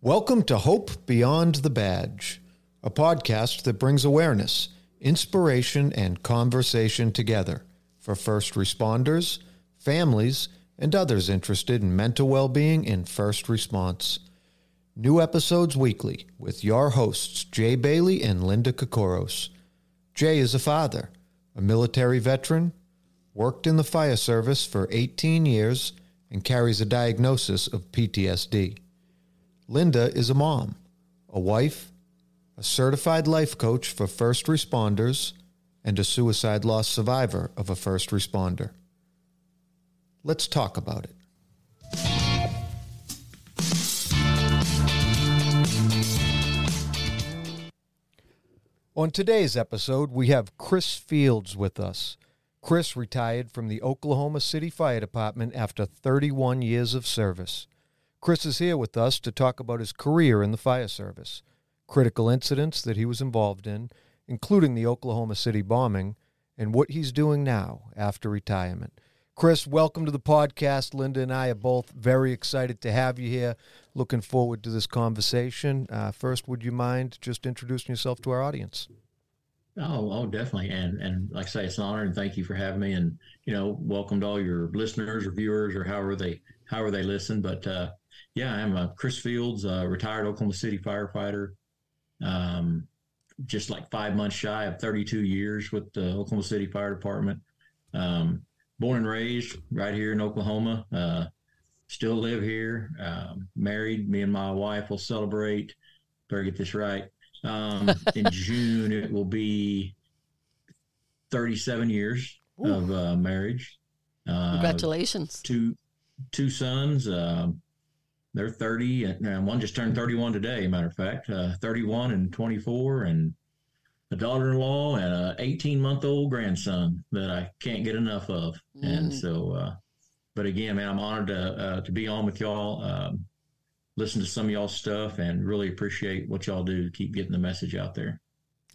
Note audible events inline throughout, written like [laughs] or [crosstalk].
Welcome to Hope Beyond the Badge, a podcast that brings awareness, inspiration, and conversation together for first responders, families, and others interested in mental well being in first response. New episodes weekly with your hosts, Jay Bailey and Linda Kokoros. Jay is a father, a military veteran, worked in the fire service for 18 years, and carries a diagnosis of PTSD. Linda is a mom, a wife, a certified life coach for first responders, and a suicide loss survivor of a first responder. Let's talk about it. On today's episode, we have Chris Fields with us. Chris retired from the Oklahoma City Fire Department after 31 years of service. Chris is here with us to talk about his career in the fire service, critical incidents that he was involved in, including the Oklahoma City bombing, and what he's doing now after retirement. Chris, welcome to the podcast. Linda and I are both very excited to have you here. Looking forward to this conversation. Uh, first, would you mind just introducing yourself to our audience? Oh, oh, definitely. And and like I say, it's an honor and thank you for having me. And you know, welcome to all your listeners or viewers or however they however they listen. But uh, yeah, I'm uh, Chris Fields, retired Oklahoma City firefighter. Um, just like five months shy of 32 years with the Oklahoma City Fire Department. Um, born and raised right here in Oklahoma. Uh, still live here. Um, married. Me and my wife will celebrate. Better get this right. Um, [laughs] in June, it will be 37 years Ooh. of uh, marriage. Uh, Congratulations. Two two sons. Um, they're 30, and one just turned 31 today. Matter of fact, uh, 31 and 24, and a daughter-in-law and a 18-month-old grandson that I can't get enough of. Mm. And so, uh, but again, man, I'm honored to uh, to be on with y'all. Um, listen to some of y'all's stuff and really appreciate what y'all do to keep getting the message out there.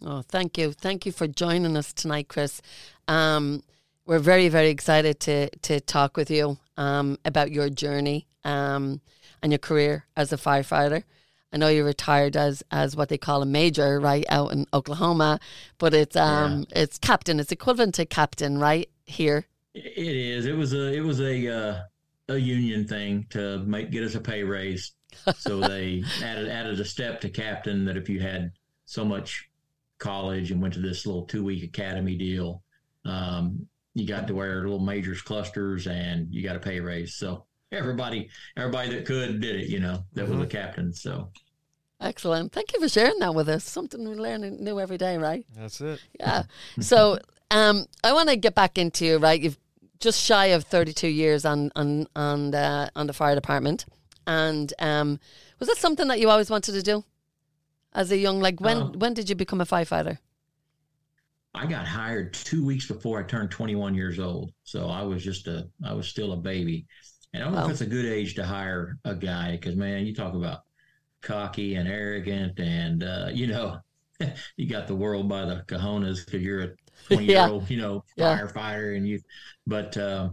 Oh, thank you. Thank you for joining us tonight, Chris. Um, we're very, very excited to to talk with you um, about your journey um, and your career as a firefighter. I know you're retired as as what they call a major, right, out in Oklahoma, but it's um yeah. it's captain. It's equivalent to captain, right here. It is. It was a it was a uh, a union thing to make get us a pay raise. So [laughs] they added added a step to captain that if you had so much college and went to this little two week academy deal, um, you got to wear little majors clusters and you got a pay raise. So everybody everybody that could did it. You know that mm-hmm. was a mm-hmm. captain. So Excellent. Thank you for sharing that with us. Something we learn new every day, right? That's it. Yeah. [laughs] so um, I want to get back into right. You've just shy of thirty-two years on on on the on the fire department, and um, was that something that you always wanted to do as a young? Like when um, when did you become a firefighter? I got hired two weeks before I turned twenty-one years old, so I was just a I was still a baby, and I don't know if it's a good age to hire a guy because man, you talk about cocky and arrogant, and uh, you know, [laughs] you got the world by the cojones because you're a [laughs] 20 year old, you know, yeah. firefighter, and you. But uh,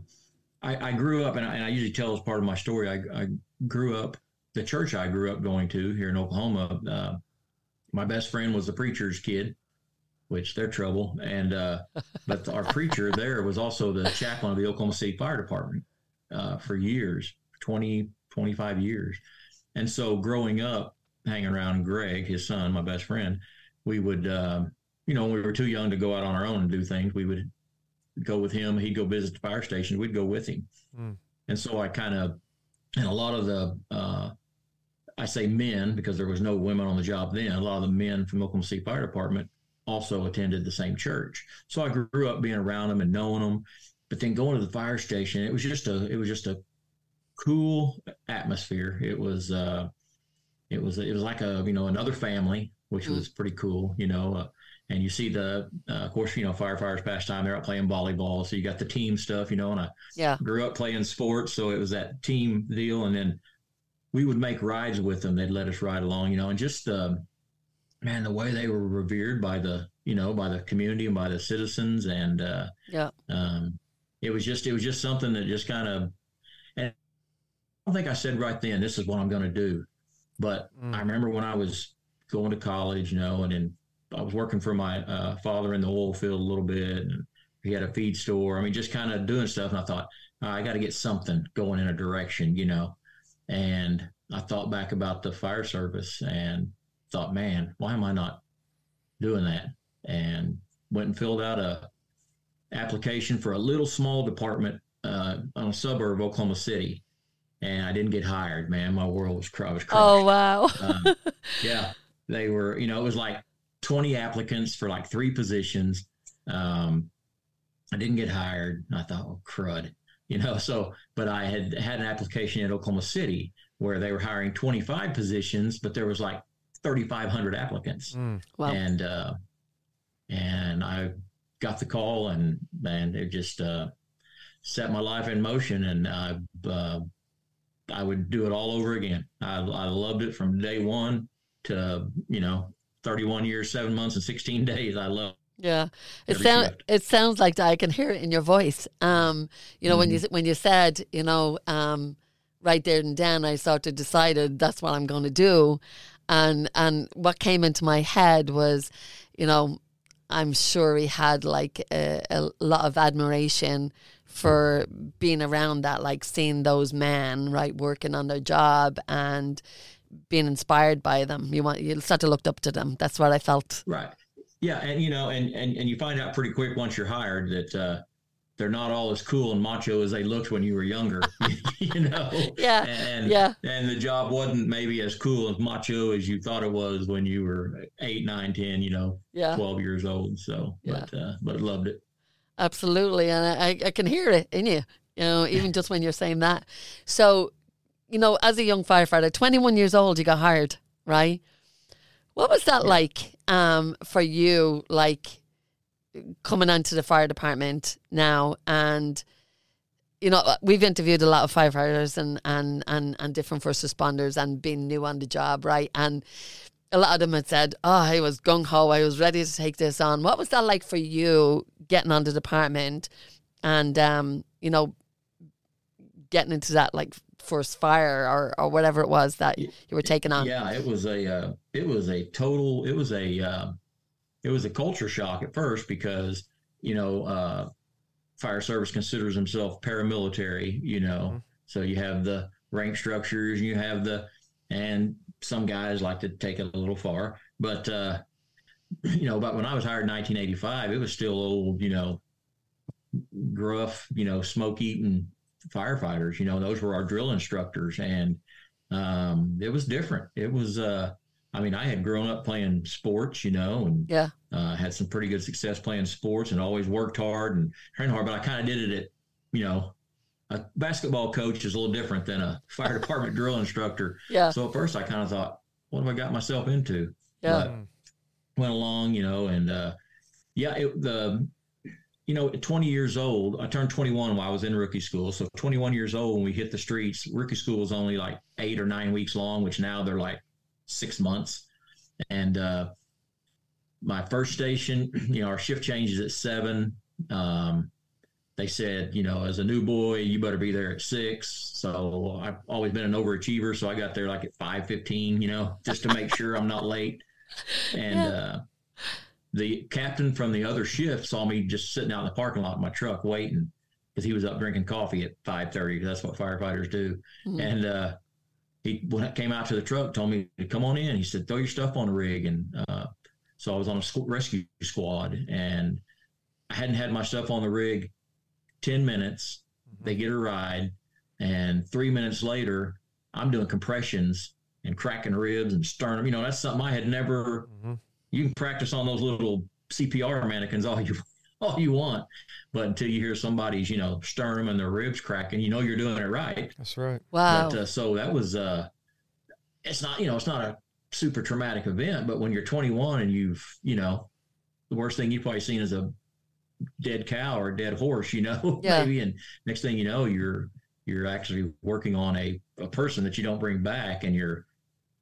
I, I, grew up, and I, and I, usually tell as part of my story. I, I, grew up the church I grew up going to here in Oklahoma. Uh, my best friend was the preacher's kid, which they're trouble, and uh, but our [laughs] preacher there was also the chaplain of the Oklahoma City Fire Department uh, for years, 20, 25 years. And so growing up, hanging around Greg, his son, my best friend, we would, uh, you know, when we were too young to go out on our own and do things, we would go with him. He'd go visit the fire station. We'd go with him. Mm. And so I kind of, and a lot of the, uh, I say men because there was no women on the job then. A lot of the men from Oklahoma City Fire Department also attended the same church. So I grew up being around them and knowing them. But then going to the fire station, it was just a, it was just a cool atmosphere. It was uh, it was it was like a you know another family, which mm-hmm. was pretty cool. You know, uh, and you see the uh, of course you know firefighters pastime. They're out playing volleyball, so you got the team stuff. You know, and I yeah. grew up playing sports, so it was that team deal. And then we would make rides with them. They'd let us ride along. You know, and just uh, man, the way they were revered by the, you know, by the community and by the citizens. And, uh, yeah, um, it was just, it was just something that just kind of, don't think I said right then, this is what I'm going to do. But mm. I remember when I was going to college, you know, and then I was working for my uh, father in the oil field a little bit and he had a feed store. I mean, just kind of doing stuff. And I thought, oh, I got to get something going in a direction, you know. And I thought back about the fire service and thought, man, why am I not doing that? And went and filled out a application for a little small department uh, on a suburb of Oklahoma City, and I didn't get hired. Man, my world was, I was crushed. Oh wow! um, [laughs] yeah, they were. You know, it was like twenty applicants for like three positions. Um, I didn't get hired. I thought, oh crud, you know. So, but I had had an application at Oklahoma City where they were hiring 25 positions, but there was like 3,500 applicants. Mm. Wow. And, uh, and I got the call and, and it just, uh, set my life in motion and I, uh, I would do it all over again. I, I loved it from day one to, you know, 31 years, seven months and 16 [laughs] days. I love yeah, it sounds it sounds like I can hear it in your voice. Um, you know mm-hmm. when you when you said you know um, right there and then, I sort of decided that's what I'm going to do, and and what came into my head was, you know, I'm sure he had like a, a lot of admiration for being around that, like seeing those men right working on their job and being inspired by them. You want you start to look up to them. That's what I felt. Right. Yeah, and you know, and and and you find out pretty quick once you're hired that uh, they're not all as cool and macho as they looked when you were younger, [laughs] you know? [laughs] Yeah. And, yeah. And the job wasn't maybe as cool and macho as you thought it was when you were eight, nine, ten, you know, yeah. 12 years old. So, yeah. but, uh, but loved it. Absolutely. And I, I can hear it in you, you know, even just when you're saying that. So, you know, as a young firefighter, 21 years old, you got hired, right? What was that like um, for you? Like, coming onto the fire department now and you know we've interviewed a lot of firefighters and and and, and different first responders and being new on the job right and a lot of them had said oh i was gung-ho i was ready to take this on what was that like for you getting on the department and um you know getting into that like first fire or or whatever it was that you were taking on yeah it was a uh, it was a total it was a uh, it was a culture shock at first because you know uh, fire service considers himself paramilitary. You know, mm-hmm. so you have the rank structures, you have the and some guys like to take it a little far, but uh, you know, but when I was hired in 1985, it was still old, you know, gruff, you know, smoke eating firefighters. You know, those were our drill instructors, and um, it was different. It was uh, I mean, I had grown up playing sports, you know, and yeah, uh, had some pretty good success playing sports, and always worked hard and trained hard. But I kind of did it at, you know, a basketball coach is a little different than a fire [laughs] department drill instructor. Yeah. So at first, I kind of thought, what have I got myself into? Yeah. But went along, you know, and uh, yeah, it, the you know, at 20 years old, I turned 21 while I was in rookie school. So 21 years old when we hit the streets, rookie school was only like eight or nine weeks long, which now they're like six months. And uh, my first station, [clears throat] you know, our shift changes at seven. Um, they said, you know, as a new boy, you better be there at six. So I've always been an overachiever. So I got there like at five fifteen, you know, just to make sure I'm not late. And yeah. uh, the captain from the other shift saw me just sitting out in the parking lot in my truck waiting because he was up drinking coffee at five thirty. because That's what firefighters do. Mm-hmm. And uh, he when I came out to the truck, told me to come on in. He said, "Throw your stuff on the rig." And uh, so I was on a rescue squad, and I hadn't had my stuff on the rig ten minutes. Mm-hmm. They get a ride, and three minutes later, I'm doing compressions and cracking ribs and sternum. You know, that's something I had never. Mm-hmm. You can practice on those little CPR mannequins all [laughs] you all you want. But until you hear somebody's, you know, sternum and their ribs cracking, you know you're doing it right. That's right. Wow. But, uh, so that was, uh, it's not, you know, it's not a super traumatic event, but when you're 21 and you've, you know, the worst thing you've probably seen is a dead cow or a dead horse, you know, [laughs] yeah. maybe. And next thing you know, you're, you're actually working on a, a person that you don't bring back and you're,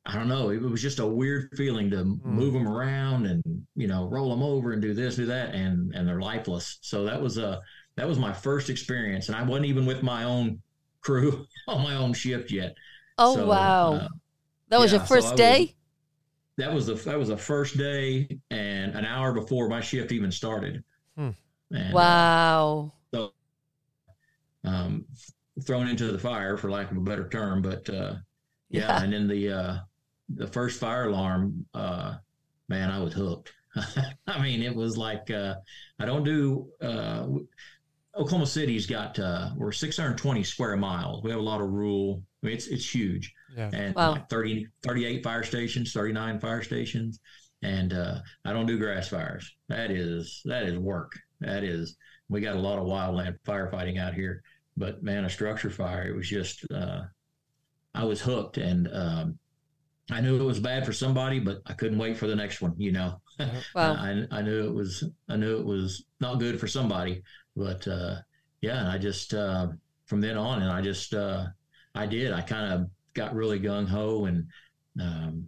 I don't know. It was just a weird feeling to mm. move them around and you know roll them over and do this, do that, and and they're lifeless. So that was a that was my first experience, and I wasn't even with my own crew [laughs] on my own shift yet. Oh so, wow, uh, that was yeah, your first so day. Was, that was the that was the first day, and an hour before my shift even started. Hmm. And, uh, wow. Uh, so, um, thrown into the fire, for lack of a better term, but uh, yeah, yeah, and then the uh, the first fire alarm, uh, man, I was hooked. [laughs] I mean, it was like uh, I don't do. Uh, Oklahoma City's got uh, we're 620 square miles. We have a lot of rural. I mean, it's it's huge, yeah. and wow. like 30, 38 fire stations, 39 fire stations, and uh, I don't do grass fires. That is that is work. That is we got a lot of wildland firefighting out here, but man, a structure fire, it was just uh, I was hooked, and um, I knew it was bad for somebody, but I couldn't wait for the next one. You know, [laughs] wow. I, I knew it was I knew it was not good for somebody, but uh, yeah, and I just uh, from then on, and I just uh, I did. I kind of got really gung ho and um,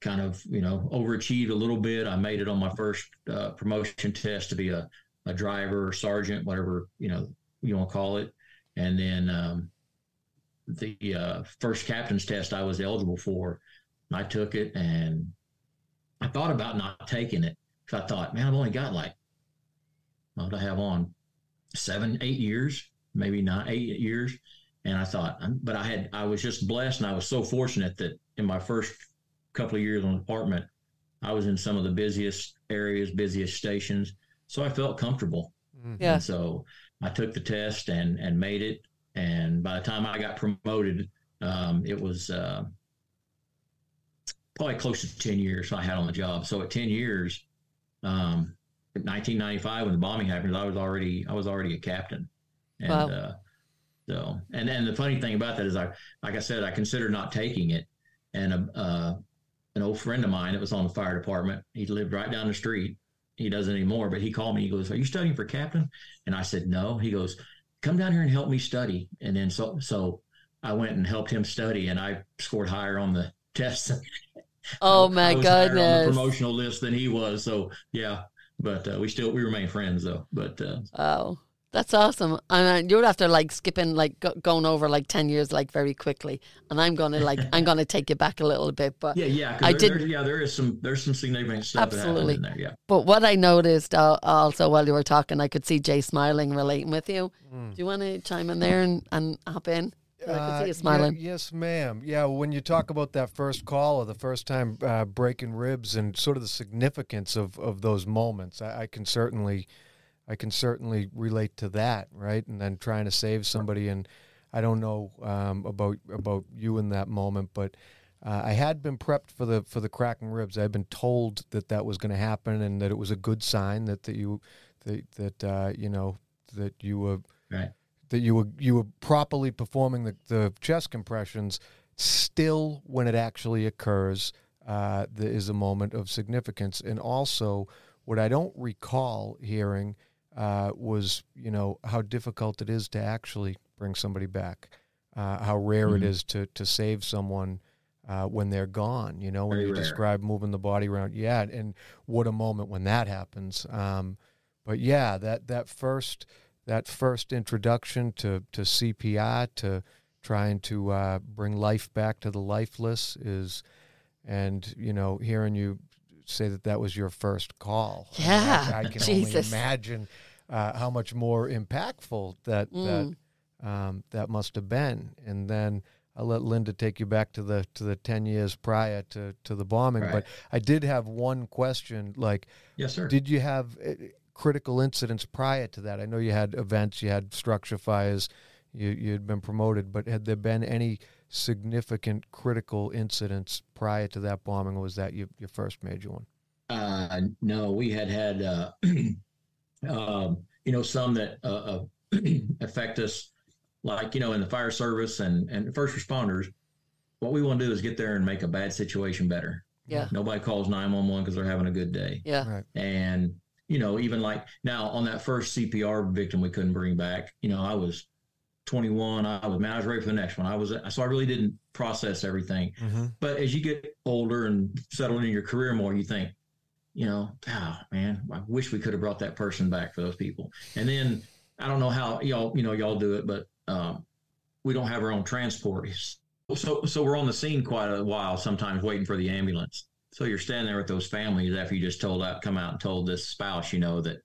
kind of you know overachieved a little bit. I made it on my first uh, promotion test to be a, a driver or sergeant, whatever you know you want to call it, and then um, the uh, first captain's test I was eligible for. I took it and I thought about not taking it because I thought, man, I've only got like what I have on seven, eight years, maybe not eight years. And I thought, but I had, I was just blessed and I was so fortunate that in my first couple of years on the department, I was in some of the busiest areas, busiest stations. So I felt comfortable. Mm-hmm. Yeah. And so I took the test and, and made it. And by the time I got promoted, um, it was uh, probably close to 10 years I had on the job. So at 10 years, um, 1995 when the bombing happened, I was already I was already a captain, and wow. uh, so and and the funny thing about that is I like I said I considered not taking it, and a, uh, an old friend of mine that was on the fire department, he lived right down the street. He doesn't anymore, but he called me. He goes, "Are you studying for captain?" And I said, "No." He goes, "Come down here and help me study." And then so so I went and helped him study, and I scored higher on the [laughs] test. Oh my goodness! on the promotional list than he was. So yeah, but uh, we still we remain friends though. But uh, oh, that's awesome. And you're after like skipping like go- going over like ten years like very quickly, and I'm gonna like [laughs] I'm gonna take you back a little bit. But yeah, yeah, I there, did. Yeah, there is some there's some significant stuff absolutely in there. Yeah. But what I noticed uh, also while you were talking, I could see Jay smiling, relating with you. Mm. Do you want to chime in there and, and hop in? I can see you uh, smiling. Yeah, yes, ma'am. Yeah, when you talk about that first call or the first time uh, breaking ribs and sort of the significance of, of those moments, I, I, can certainly, I can certainly relate to that, right? And then trying to save somebody, and I don't know um, about about you in that moment, but uh, I had been prepped for the for the cracking ribs. I had been told that that was going to happen, and that it was a good sign that that you that that uh, you know that you were. Right that you were you were properly performing the, the chest compressions. Still, when it actually occurs, uh, there is a moment of significance. And also, what I don't recall hearing uh, was, you know, how difficult it is to actually bring somebody back. Uh, how rare mm-hmm. it is to to save someone uh, when they're gone. You know, when Very you rare. describe moving the body around, yeah, and what a moment when that happens. Um, but yeah, that that first that first introduction to, to CPR, to trying to uh, bring life back to the lifeless is, and, you know, hearing you say that that was your first call. Yeah. I, I can Jesus. only imagine uh, how much more impactful that, mm. that, um, that must have been. And then I'll let Linda take you back to the to the ten years prior to, to the bombing. Right. But I did have one question. Like, yes, sir. Did you have critical incidents prior to that? I know you had events, you had structure fires, you you had been promoted, but had there been any significant critical incidents prior to that bombing, or was that your, your first major one? Uh, no, we had had uh, [clears throat] um, you know some that uh, uh [clears throat] affect us, like you know in the fire service and and first responders. What we want to do is get there and make a bad situation better. Yeah. Nobody calls 911 because they're having a good day. Yeah. Right. And you know, even like now on that first CPR victim we couldn't bring back, you know, I was 21. I was man, I was ready for the next one. I was so I really didn't process everything. Mm-hmm. But as you get older and settle in your career more, you think, you know, oh man, I wish we could have brought that person back for those people. And then I don't know how y'all, you know, y'all do it, but um, we don't have our own transport. So so we're on the scene quite a while, sometimes waiting for the ambulance. So you're standing there with those families after you just told out, come out and told this spouse, you know, that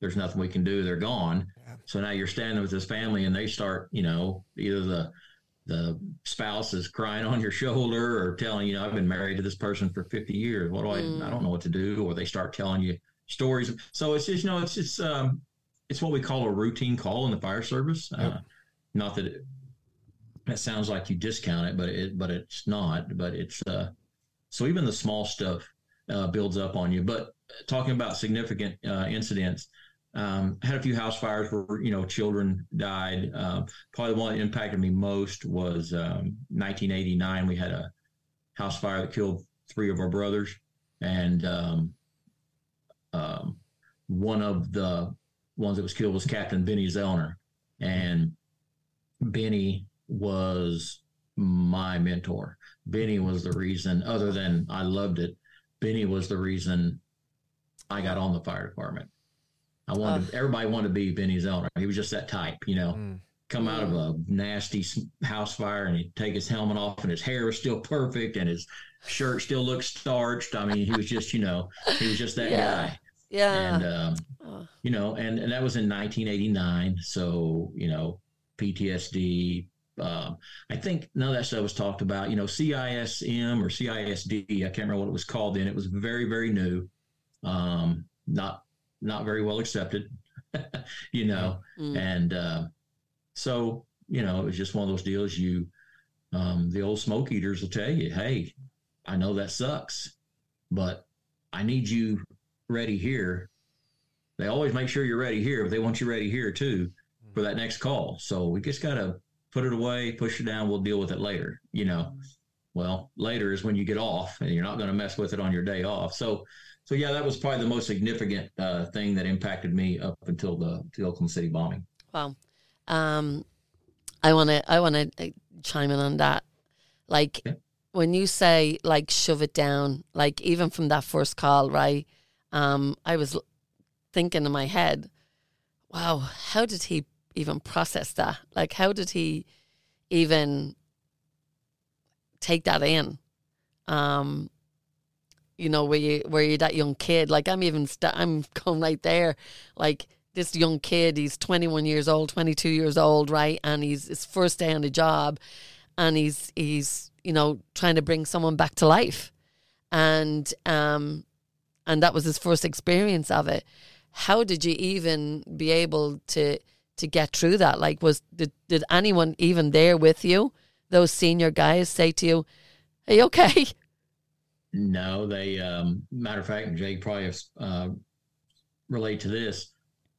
there's nothing we can do. They're gone. Yeah. So now you're standing with this family and they start, you know, either the the spouse is crying on your shoulder or telling you know I've been married to this person for 50 years. What do I? Mm. I don't know what to do. Or they start telling you stories. So it's just you know it's just um, it's what we call a routine call in the fire service. Yep. Uh, not that it, that sounds like you discount it, but it but it's not. But it's uh, so even the small stuff uh, builds up on you. But talking about significant uh, incidents, um, had a few house fires where you know children died. Um, probably the one that impacted me most was um, 1989. We had a house fire that killed three of our brothers, and um, um, one of the ones that was killed was Captain Benny Zellner, and Benny was my mentor. Benny was the reason, other than I loved it. Benny was the reason I got on the fire department I wanted uh, everybody wanted to be Benny Zellner. He was just that type, you know. Mm. Come out of a nasty house fire and he'd take his helmet off and his hair was still perfect and his shirt still looked starched. I mean, he was just, you know, he was just that yeah. guy. Yeah. And, um, oh. you know, and, and that was in 1989. So, you know, PTSD. Um, I think none of that stuff was talked about. You know, CISM or CISD. I can't remember what it was called then. It was very, very new. Um, not not very well accepted, [laughs] you know. Mm. And uh, so, you know, it was just one of those deals. You, um, the old smoke eaters will tell you, hey, I know that sucks, but I need you ready here. They always make sure you're ready here, but they want you ready here too for that next call. So we just got to put it away, push it down. We'll deal with it later, you know. Well, later is when you get off and you're not going to mess with it on your day off. So so yeah, that was probably the most significant uh, thing that impacted me up until the, the Oklahoma City bombing. Wow, um, I want to I want to uh, chime in on that. Like yeah. when you say like shove it down, like even from that first call, right? Um, I was thinking in my head, wow, how did he even process that? Like, how did he even take that in? Um, you know, where you where you're that young kid. Like I'm even i st- I'm [laughs] going right there. Like this young kid, he's 21 years old, 22 years old, right? And he's his first day on the job, and he's he's you know trying to bring someone back to life, and um, and that was his first experience of it. How did you even be able to to get through that? Like, was did did anyone even there with you? Those senior guys say to you, "Are you okay?" [laughs] No, they. Um, matter of fact, Jake probably uh, relate to this.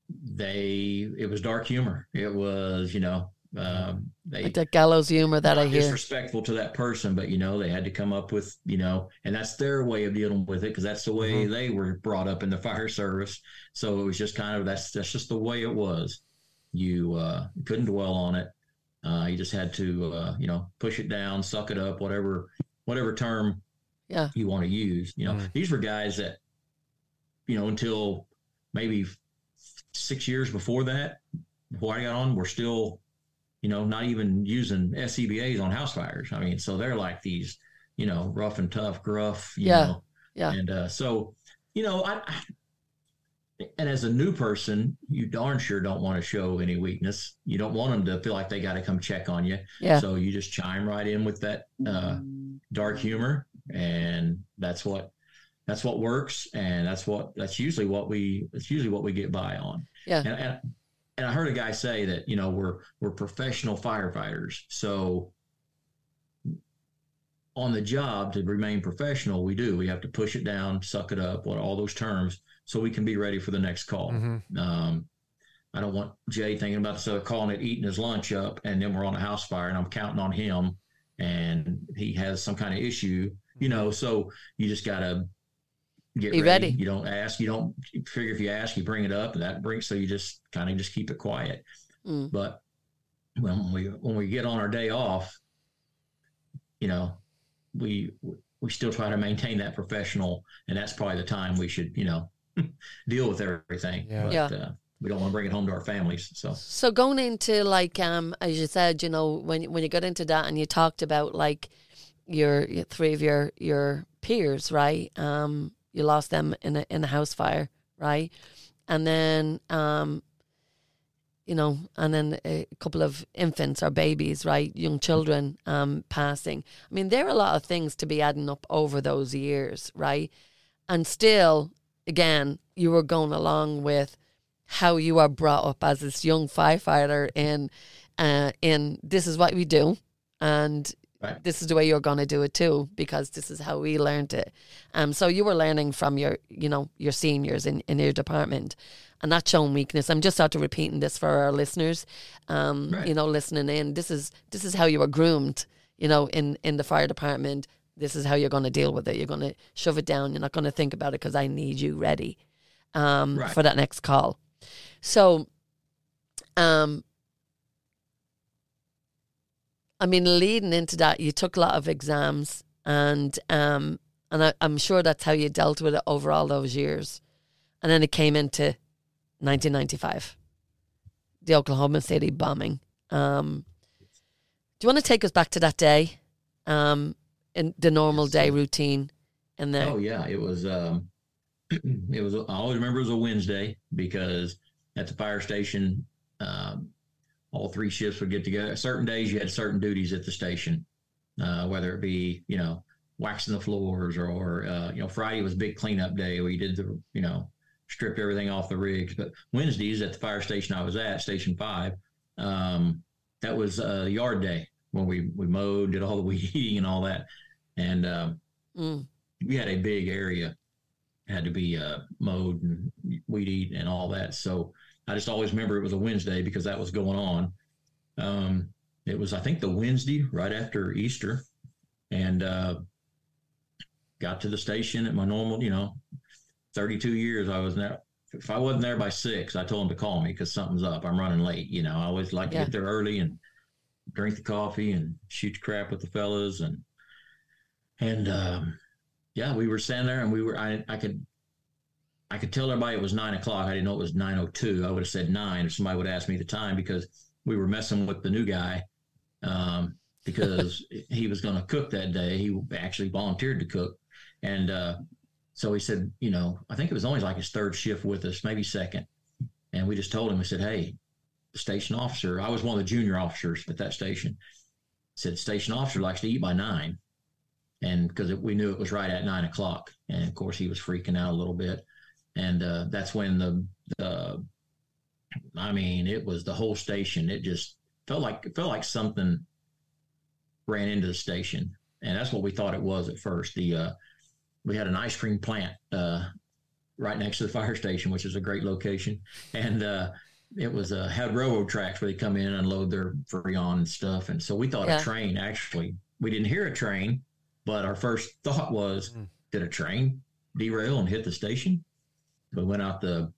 They. It was dark humor. It was, you know, um, they like that gallows humor that I hear. Disrespectful to that person, but you know, they had to come up with, you know, and that's their way of dealing with it because that's the way mm-hmm. they were brought up in the fire service. So it was just kind of that's that's just the way it was. You uh, couldn't dwell on it. Uh, you just had to, uh, you know, push it down, suck it up, whatever, whatever term yeah. you want to use. You know, mm. these were guys that, you know, until maybe six years before that, before I got on, were still, you know, not even using SCBAs on house fires. I mean, so they're like these, you know, rough and tough, gruff, yeah. Know, yeah. And uh, so, you know, I, I and as a new person, you darn sure don't want to show any weakness. You don't want them to feel like they got to come check on you. Yeah. So you just chime right in with that uh, dark humor and that's what that's what works. And that's what that's usually what we that's usually what we get by on. Yeah. And, and, and i heard a guy say that you know we're we're professional firefighters. So on the job to remain professional we do. We have to push it down suck it up what all those terms so we can be ready for the next call. Mm-hmm. um, i don't want jay thinking about this other calling it eating his lunch up and then we're on a house fire and i'm counting on him and he has some kind of issue you know, so you just got to get ready. ready. You don't ask, you don't figure if you ask, you bring it up and that brings, so you just kind of just keep it quiet. Mm. But when we when we get on our day off, you know, we we still try to maintain that professional, and that's probably the time we should, you know, [laughs] deal with everything. Yeah. But, yeah. Uh, we don't want to bring it home to our families. So, so going into like, um, as you said, you know, when when you got into that and you talked about like your, three of your your peers, right? Um, you lost them in a in a house fire, right? And then, um, you know, and then a couple of infants or babies, right? Young children um, passing. I mean, there are a lot of things to be adding up over those years, right? And still, again, you were going along with how you are brought up as this young firefighter in, uh, in this is what we do, and right. this is the way you're going to do it too, because this is how we learned it. Um, so you were learning from your, you know, your seniors in, in your department and not showing weakness. I'm just after repeating this for our listeners, um, right. you know, listening in. This is this is how you were groomed, you know, in in the fire department. This is how you're going to deal with it. You're going to shove it down. You're not going to think about it because I need you ready um, right. for that next call. So, um, I mean, leading into that, you took a lot of exams, and um, and I, I'm sure that's how you dealt with it over all those years. And then it came into 1995, the Oklahoma City bombing. Um, do you want to take us back to that day, um, in the normal day routine? And then, oh yeah, it was. Um, [clears throat] it was. I always remember it was a Wednesday because at the fire station, um, all three shifts would get together. Certain days you had certain duties at the station, uh, whether it be you know waxing the floors or, or uh, you know Friday was big cleanup day where you did the you know stripped everything off the rigs. But Wednesdays at the fire station I was at, Station Five, um, that was a yard day when we we mowed, did all the [laughs] weed eating and all that, and um, mm. we had a big area had to be uh, mowed and weed eat and all that. So I just always remember it was a Wednesday because that was going on. Um, it was I think the Wednesday right after Easter, and uh, got to the station at my normal, you know, 32 years, I was there. If I wasn't there by six, I told him to call me because something's up. I'm running late. You know, I always like to yeah. get there early and drink the coffee and shoot the crap with the fellas and and um, yeah, we were standing there and we were I I could I could tell everybody it was nine o'clock. I didn't know it was nine oh two. I would have said nine if somebody would ask me the time because we were messing with the new guy um, because [laughs] he was going to cook that day. He actually volunteered to cook, and uh, so he said, you know, I think it was only like his third shift with us, maybe second. And we just told him, we said, hey, the station officer, I was one of the junior officers at that station, said, station officer likes to eat by nine. And because we knew it was right at nine o'clock. And of course, he was freaking out a little bit. And uh, that's when the, the, I mean, it was the whole station. It just felt like, it felt like something ran into the station. And that's what we thought it was at first. The, uh, we had an ice cream plant uh, right next to the [laughs] fire station, which is a great location. And uh, it was uh, had railroad tracks where they come in and unload their freon and stuff. And so we thought yeah. a train actually, we didn't hear a train, but our first thought was, mm. did a train derail and hit the station? We went out the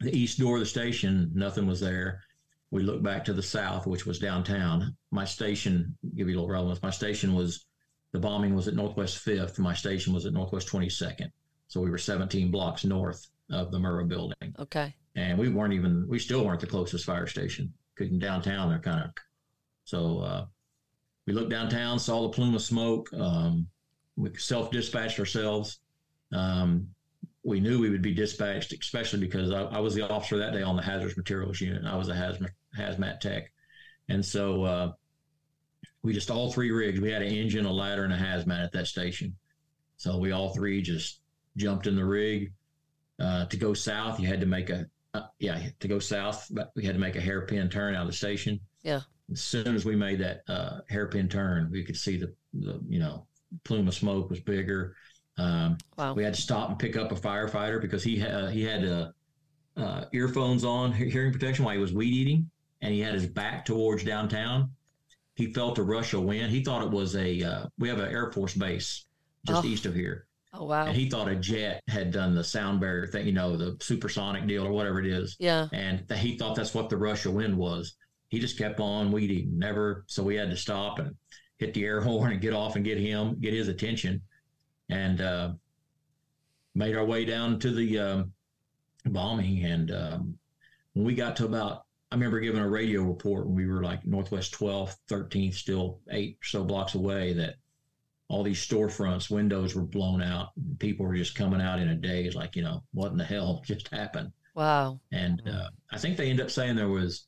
the east door of the station, nothing was there. We looked back to the south, which was downtown. My station, give you a little relevance, my station was the bombing was at Northwest 5th. My station was at Northwest 22nd. So we were 17 blocks north of the Murrah building. Okay. And we weren't even, we still weren't the closest fire station. Because in downtown, they're kind of, so uh, we looked downtown, saw the plume of smoke. Um, we self dispatched ourselves. Um, we knew we would be dispatched, especially because I, I, was the officer that day on the hazardous materials unit. I was a hazmat, hazmat tech. And so uh, we just all three rigs. We had an engine, a ladder, and a hazmat at that station. So we all three just jumped in the rig. Uh, to go south, you had to make a uh, yeah to go south, but we had to make a hairpin turn out of the station. Yeah. As soon as we made that uh, hairpin turn, we could see the, the you know plume of smoke was bigger. Um, wow. We had to stop and pick up a firefighter because he had he had uh, uh, earphones on, hearing protection while he was weed eating, and he had his back towards downtown he felt a rush of wind. He thought it was a, uh, we have an Air Force base just oh. east of here. Oh, wow. And he thought a jet had done the sound barrier thing, you know, the supersonic deal or whatever it is. Yeah. And th- he thought that's what the rush of wind was. he just kept on weeding, never. So we had to stop and hit the air horn and get off and get him, get his attention, and uh, made our way down to the um, bombing. And um, when we got to about, I remember giving a radio report when we were like Northwest 12th, 13th, still eight or so blocks away, that all these storefronts, windows were blown out. People were just coming out in a daze, like, you know, what in the hell [laughs] just happened? Wow. And uh, I think they end up saying there was,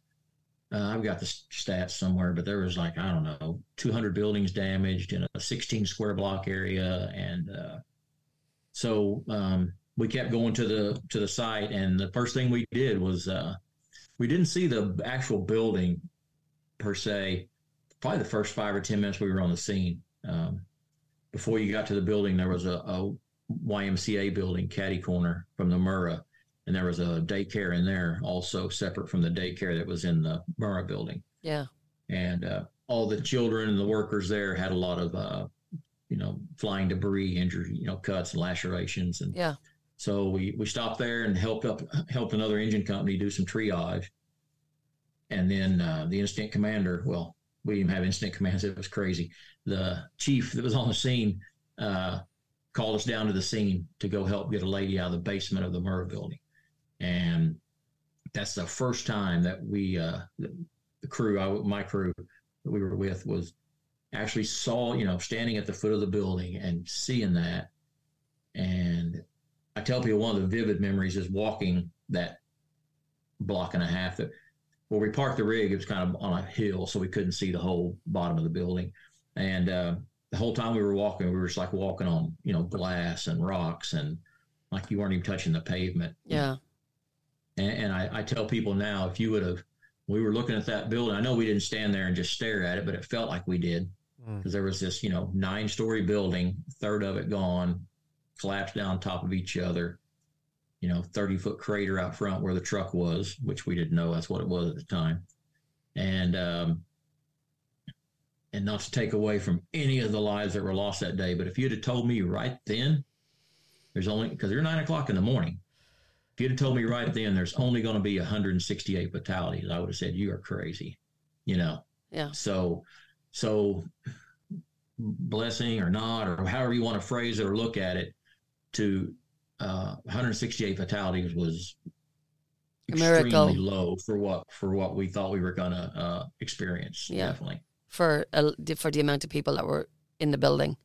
uh, I've got the stats somewhere, but there was like, I don't know, 200 buildings damaged in a 16 square block area. And uh, so um, we kept going to the, to the site. And the first thing we did was uh, we didn't see the actual building per se. Probably the first five or 10 minutes we were on the scene. Um, before you got to the building, there was a, a YMCA building, caddy corner from the Murrah, and there was a daycare in there also separate from the daycare that was in the Murrah building. Yeah. And uh, all the children and the workers there had a lot of, uh, you know, flying debris, injury, you know, cuts and lacerations, and yeah. So we we stopped there and helped up helped another engine company do some triage, and then uh, the incident commander, well, we didn't have incident commands. It was crazy. The chief that was on the scene uh, called us down to the scene to go help get a lady out of the basement of the Murrah building. And that's the first time that we, uh, the, crew, I, my crew that we were with was actually saw, you know, standing at the foot of the building and seeing that. And I tell people one of the vivid memories is walking that block and a half that where we parked the rig, it was kind of on a hill, so we couldn't see the whole bottom of the building. And uh, the whole time we were walking, we were just like walking on, you know, glass and rocks, and like you weren't even touching the pavement. Yeah. And, and I, I, tell people now, if you would have, we were looking at that building. I know we didn't stand there and just stare at it, but it felt like we did because mm. there was this, you know, nine-story building, third of it gone, collapsed down on top of each other you know, 30 foot crater out front where the truck was, which we didn't know that's what it was at the time. And, um, and not to take away from any of the lives that were lost that day, but if you'd have told me right then, there's only, because they're nine o'clock in the morning. If you'd have told me right then, there's only going to be 168 fatalities, I would have said, you are crazy, you know? Yeah. So, so blessing or not, or however you want to phrase it or look at it, to uh, 168 fatalities was extremely low for what for what we thought we were going to uh, experience. Yeah. Definitely for uh, for the amount of people that were in the building.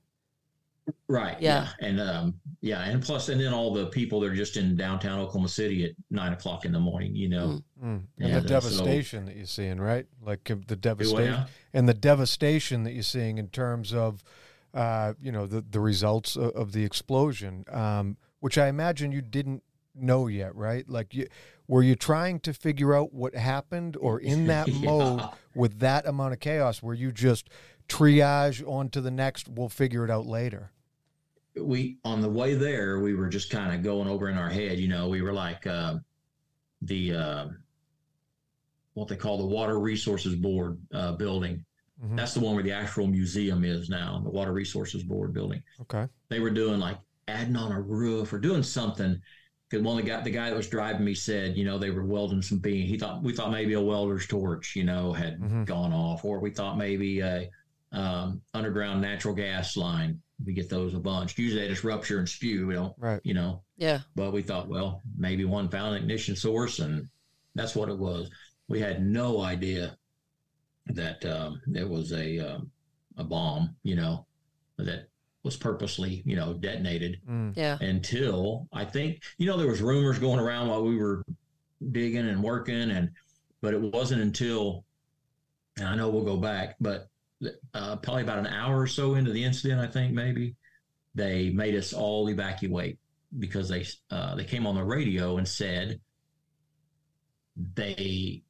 Right. Yeah. yeah. And um, yeah, and plus, and then all the people that are just in downtown Oklahoma City at nine o'clock in the morning. You know, mm. Mm. and, and, the devastation so, that you're seeing, right? Like uh, the devastation and the devastation that you're seeing in terms of, uh, you know, the the results of, of the explosion. Um, which I imagine you didn't know yet, right? Like, you, were you trying to figure out what happened, or in [laughs] that yeah. mode with that amount of chaos, were you just triage on to the next? We'll figure it out later. We on the way there, we were just kind of going over in our head. You know, we were like uh, the uh, what they call the Water Resources Board uh, building. Mm-hmm. That's the one where the actual museum is now, the Water Resources Board building. Okay. They were doing like adding on a roof or doing something. Because one of the guy, the guy that was driving me said, you know, they were welding some beam. He thought we thought maybe a welder's torch, you know, had mm-hmm. gone off, or we thought maybe a um, underground natural gas line. We get those a bunch. Usually they just rupture and spew. We don't, right. you know. Yeah. But we thought, well, maybe one found an ignition source, and that's what it was. We had no idea that um, it was a um, a bomb, you know, that was purposely, you know, detonated. Mm. Yeah. Until I think, you know, there was rumors going around while we were digging and working, and but it wasn't until, and I know we'll go back, but uh, probably about an hour or so into the incident, I think maybe they made us all evacuate because they uh, they came on the radio and said they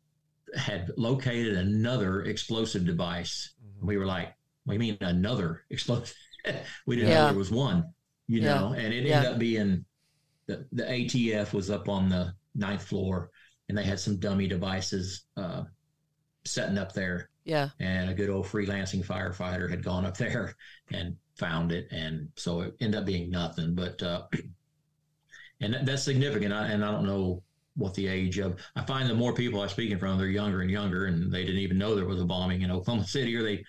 had located another explosive device. Mm-hmm. We were like, "We mean another explosive?" [laughs] we didn't yeah. know there was one, you yeah. know, and it yeah. ended up being the, the ATF was up on the ninth floor and they had some dummy devices uh, setting up there. Yeah. And a good old freelancing firefighter had gone up there and found it. And so it ended up being nothing. But, uh, [clears throat] and that, that's significant. I, and I don't know what the age of. I find the more people I speak in front of, they're younger and younger, and they didn't even know there was a bombing in Oklahoma [laughs] City, or they.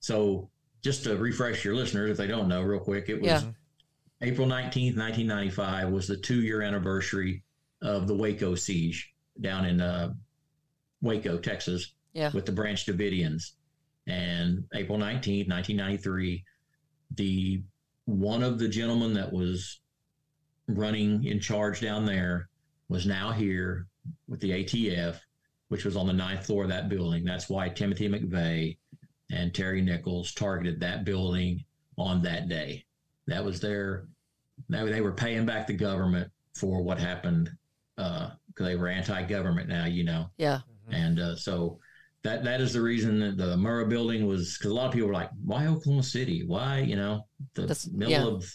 So just to refresh your listeners, if they don't know, real quick, it was yeah. April nineteenth, nineteen ninety five, was the two year anniversary of the Waco siege down in uh, Waco, Texas, yeah. with the Branch Davidians. And April nineteenth, nineteen ninety three, the one of the gentlemen that was running in charge down there was now here with the ATF, which was on the ninth floor of that building. That's why Timothy McVeigh and Terry Nichols targeted that building on that day. That was their, they were paying back the government for what happened because uh, they were anti-government now, you know. Yeah. And uh, so that that is the reason that the Murrah building was because a lot of people were like, "Why Oklahoma City? Why you know the That's, middle yeah. of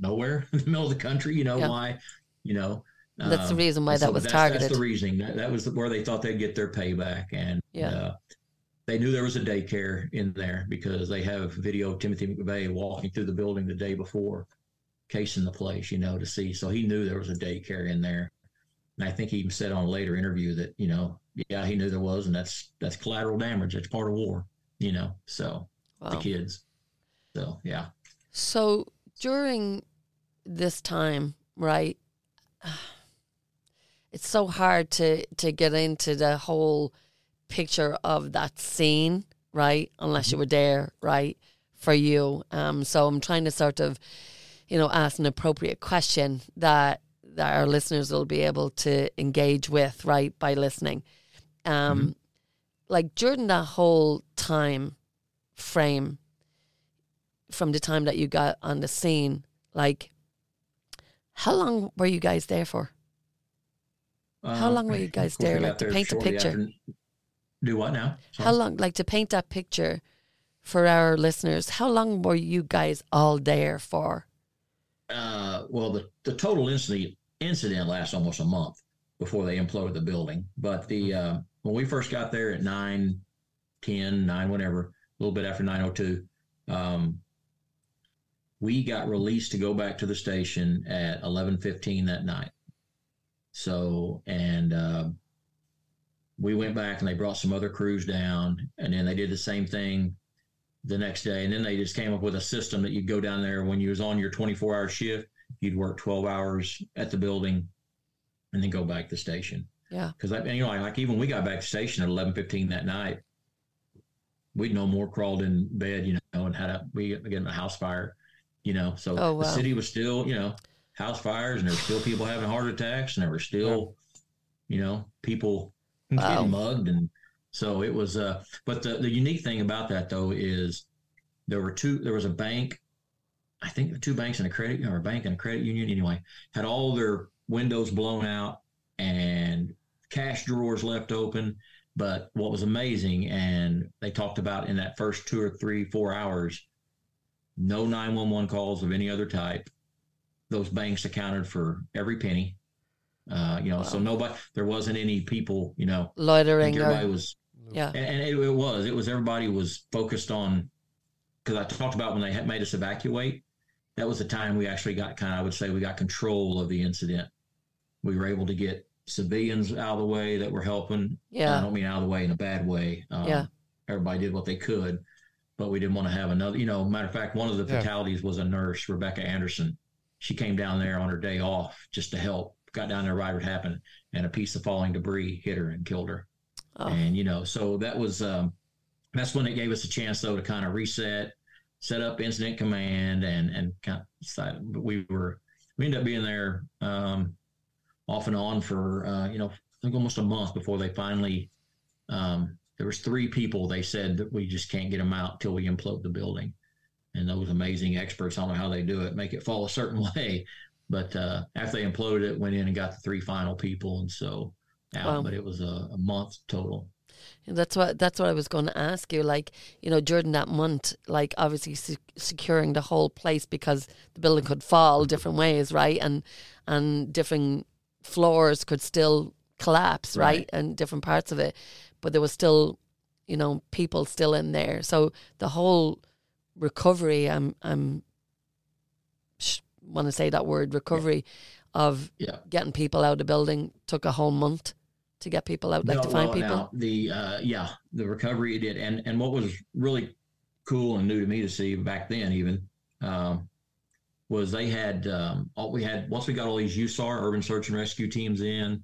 nowhere, [laughs] the middle of the country? You know yeah. why? You know." That's the um, reason why that was that's, targeted. That's the reasoning. That, that was where they thought they'd get their payback, and yeah. Uh, they knew there was a daycare in there because they have video of Timothy McVeigh walking through the building the day before, casing the place, you know, to see. So he knew there was a daycare in there. And I think he even said on a later interview that, you know, yeah, he knew there was, and that's that's collateral damage. That's part of war, you know. So wow. the kids. So yeah. So during this time, right? [sighs] It's so hard to to get into the whole picture of that scene, right? Unless mm-hmm. you were there, right? For you. Um, so I'm trying to sort of, you know, ask an appropriate question that that our listeners will be able to engage with, right, by listening. Um, mm-hmm. like during that whole time frame, from the time that you got on the scene, like, how long were you guys there for? Uh, how long were you guys there, like to paint a picture? After, do what now? Sorry. How long, like to paint that picture for our listeners? How long were you guys all there for? Uh, well, the, the total incident incident lasts almost a month before they implode the building. But the uh, when we first got there at 9, 10, 9, whatever, a little bit after 902, um, we got released to go back to the station at 11:15 that night. So, and uh, we went back and they brought some other crews down, and then they did the same thing the next day. And then they just came up with a system that you'd go down there when you was on your 24 hour shift, you'd work 12 hours at the building, and then go back to the station. Yeah. Because I you know, like even we got back to station at 11:15 that night, we'd no more crawled in bed, you know, and had a we get a house fire, you know. So oh, wow. the city was still, you know, house fires, and there were still people having heart attacks, and there were still, you know, people wow. getting mugged, and so it was. Uh, but the the unique thing about that though is there were two. There was a bank, I think two banks and a credit or a bank and a credit union. Anyway, had all their windows blown out and cash drawers left open. But what was amazing, and they talked about in that first two or three, four hours, no 911 calls of any other type. Those banks accounted for every penny. Uh, you know, wow. so nobody, there wasn't any people, you know, loitering. Everybody or, was, yeah, and, and it, it, was, it was everybody was focused on because I talked about when they had made us evacuate. That was the time we actually got kind of, I would say, we got control of the incident. We were able to get civilians out of the way that were helping. Yeah, I don't mean out of the way in a bad way. Um, yeah, everybody did what they could, but we didn't want to have another. You know, matter of fact, one of the fatalities yeah. was a nurse, Rebecca Anderson. She came down there on her day off just to help got down there right what happened, and a piece of falling debris hit her and killed her. Oh. And you know, so that was um, that's when it gave us a chance though to kind of reset, set up incident command, and and kind of decided, but we were we ended up being there um, off and on for uh, you know I think almost a month before they finally. Um, there was three people they said that we just can't get them out till we implode the building and those amazing experts I don't know how they do it make it fall a certain [laughs] way but uh, after they imploded it, went in and got the three final people, and so out. Wow. But it was a, a month total. That's what that's what I was going to ask you. Like you know, during that month, like obviously se- securing the whole place because the building could fall different ways, right? And and different floors could still collapse, right? right? And different parts of it, but there was still, you know, people still in there. So the whole recovery, I'm I'm want to say that word recovery of Yeah. getting people out of the building. Took a whole month to get people out, like No, to find well, people. now, the uh, yeah, the recovery it did, and and what was really cool and new to me to see back then, even um, was they had um, all we had once we got all these USAR urban search and rescue teams in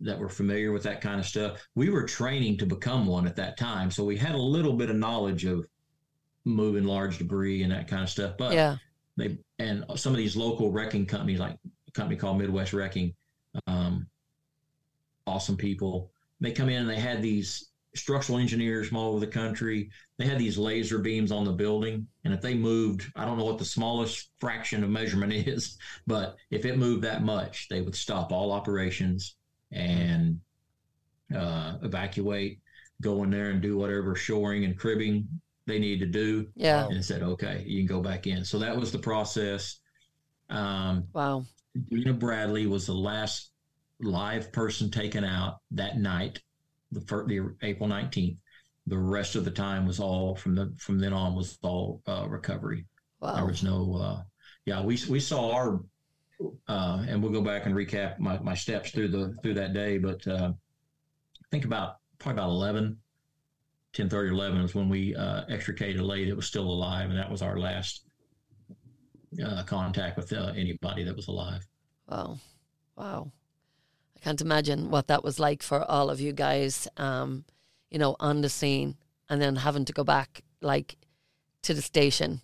that were familiar with that kind of stuff. We were training to become one at that time, so we had a little bit of knowledge of moving large debris and that kind of stuff. But yeah, they and some of these local wrecking companies, like a company called Midwest Wrecking, um, awesome people. They come in and they had these structural engineers from all over the country. They had these laser beams on the building, and if they moved, I don't know what the smallest fraction of measurement [laughs] is, but if it moved that much, they would stop all operations and uh, evacuate, go in there and do whatever shoring and cribbing they need to do yeah. and said, okay, you can go back in. So that was the process. Um, Wow. Dina Bradley was the last live person taken out that night, the, fir- the April 19th. The rest of the time was all from the from then on was all uh, recovery. There was no, uh, yeah, we we saw our, uh, and we'll go back and recap my, my steps through the through that day. But uh, I think about probably about 11, 10, 30, 11 is when we uh, extricated a lady that was still alive, and that was our last uh, contact with uh, anybody that was alive. Wow. Wow. I can't imagine what that was like for all of you guys, um, you know, on the scene and then having to go back like to the station,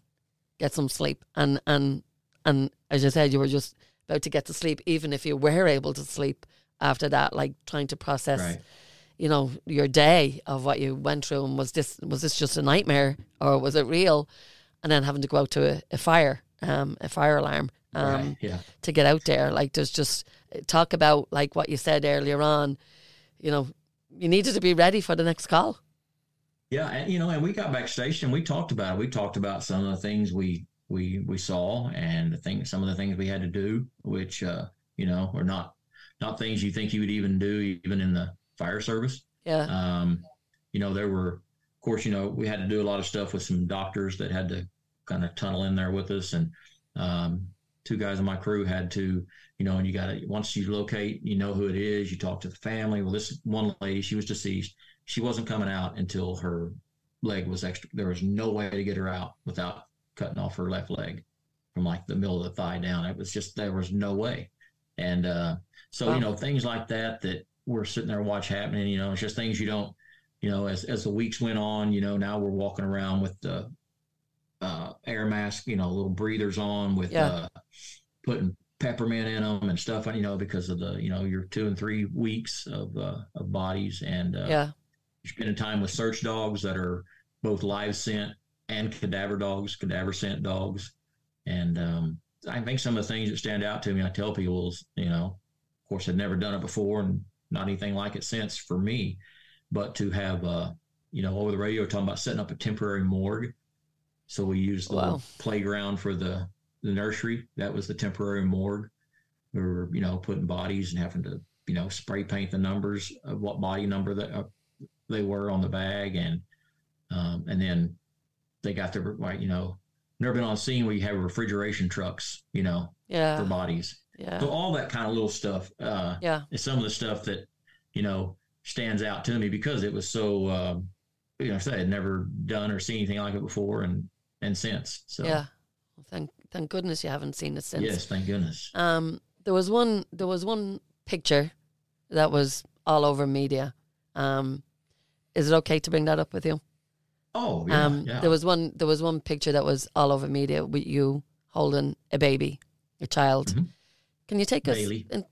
get some sleep and and and as you said, you were just about to get to sleep, even if you were able to sleep after that, like trying to process Right. you know, your day of what you went through and was this was this just a nightmare or was it real? And then having to go out to a, a fire, um, a fire alarm. Um, right. Yeah. to get out there. Like there's just talk about like what you said earlier on. You know, you needed to be ready for the next call. Yeah, and you know, and we got backstage and we talked about it. We talked about some of the things we we we saw and the things, some of the things we had to do, which uh, you know, are not not things you think you would even do, even in the fire service. Yeah, Um, you know, there were, of course, you know, we had to do a lot of stuff with some doctors that had to kind of tunnel in there with us, and um, two guys in my crew had to, you know, and you got to once you locate, you know who it is, you talk to the family. Well, this one lady, she was deceased. She wasn't coming out until her leg was extra. There was no way to get her out without cutting off her left leg from like the middle of the thigh down. It was just there was no way, and uh, so Wow. you know things like that that we're sitting there watch happening. You know, it's just things you don't you know, as as the weeks went on, you know, now we're walking around with the uh, air mask, you know, little breathers on with Yeah. uh, putting peppermint in them and stuff, you know, because of the, you know, your two and three weeks of uh, of bodies and uh, yeah, spending time with search dogs that are both live scent and cadaver dogs, cadaver scent dogs, and um, I think some of the things that stand out to me, I tell people is, you know, of course, I'd never done it before and not anything like it since for me, but to have, uh, you know, over the radio talking about setting up a temporary morgue. So we used the Wow. playground for the, the nursery. That was the temporary morgue. We were, you know, putting bodies and having to, you know, spray paint the numbers of what body number that uh, they were on the bag. And, um, and then they got their, like, you know, never been on scene where you have refrigeration trucks, you know, for bodies. yeah, So all that kind of little stuff uh, yeah, is some of the stuff that you know stands out to me because it was so um, you know I said I'd never done or seen anything like it before and and since. So yeah. Well, thank thank goodness you haven't seen it since. yes, thank goodness. Um, there was one. There was one picture that was all over media. Um, is it okay to bring that up with you? Oh yeah, um, yeah. there was one. There was one picture that was all over media with you holding a baby, a child. Mhm. Can you take us, Baylee. in,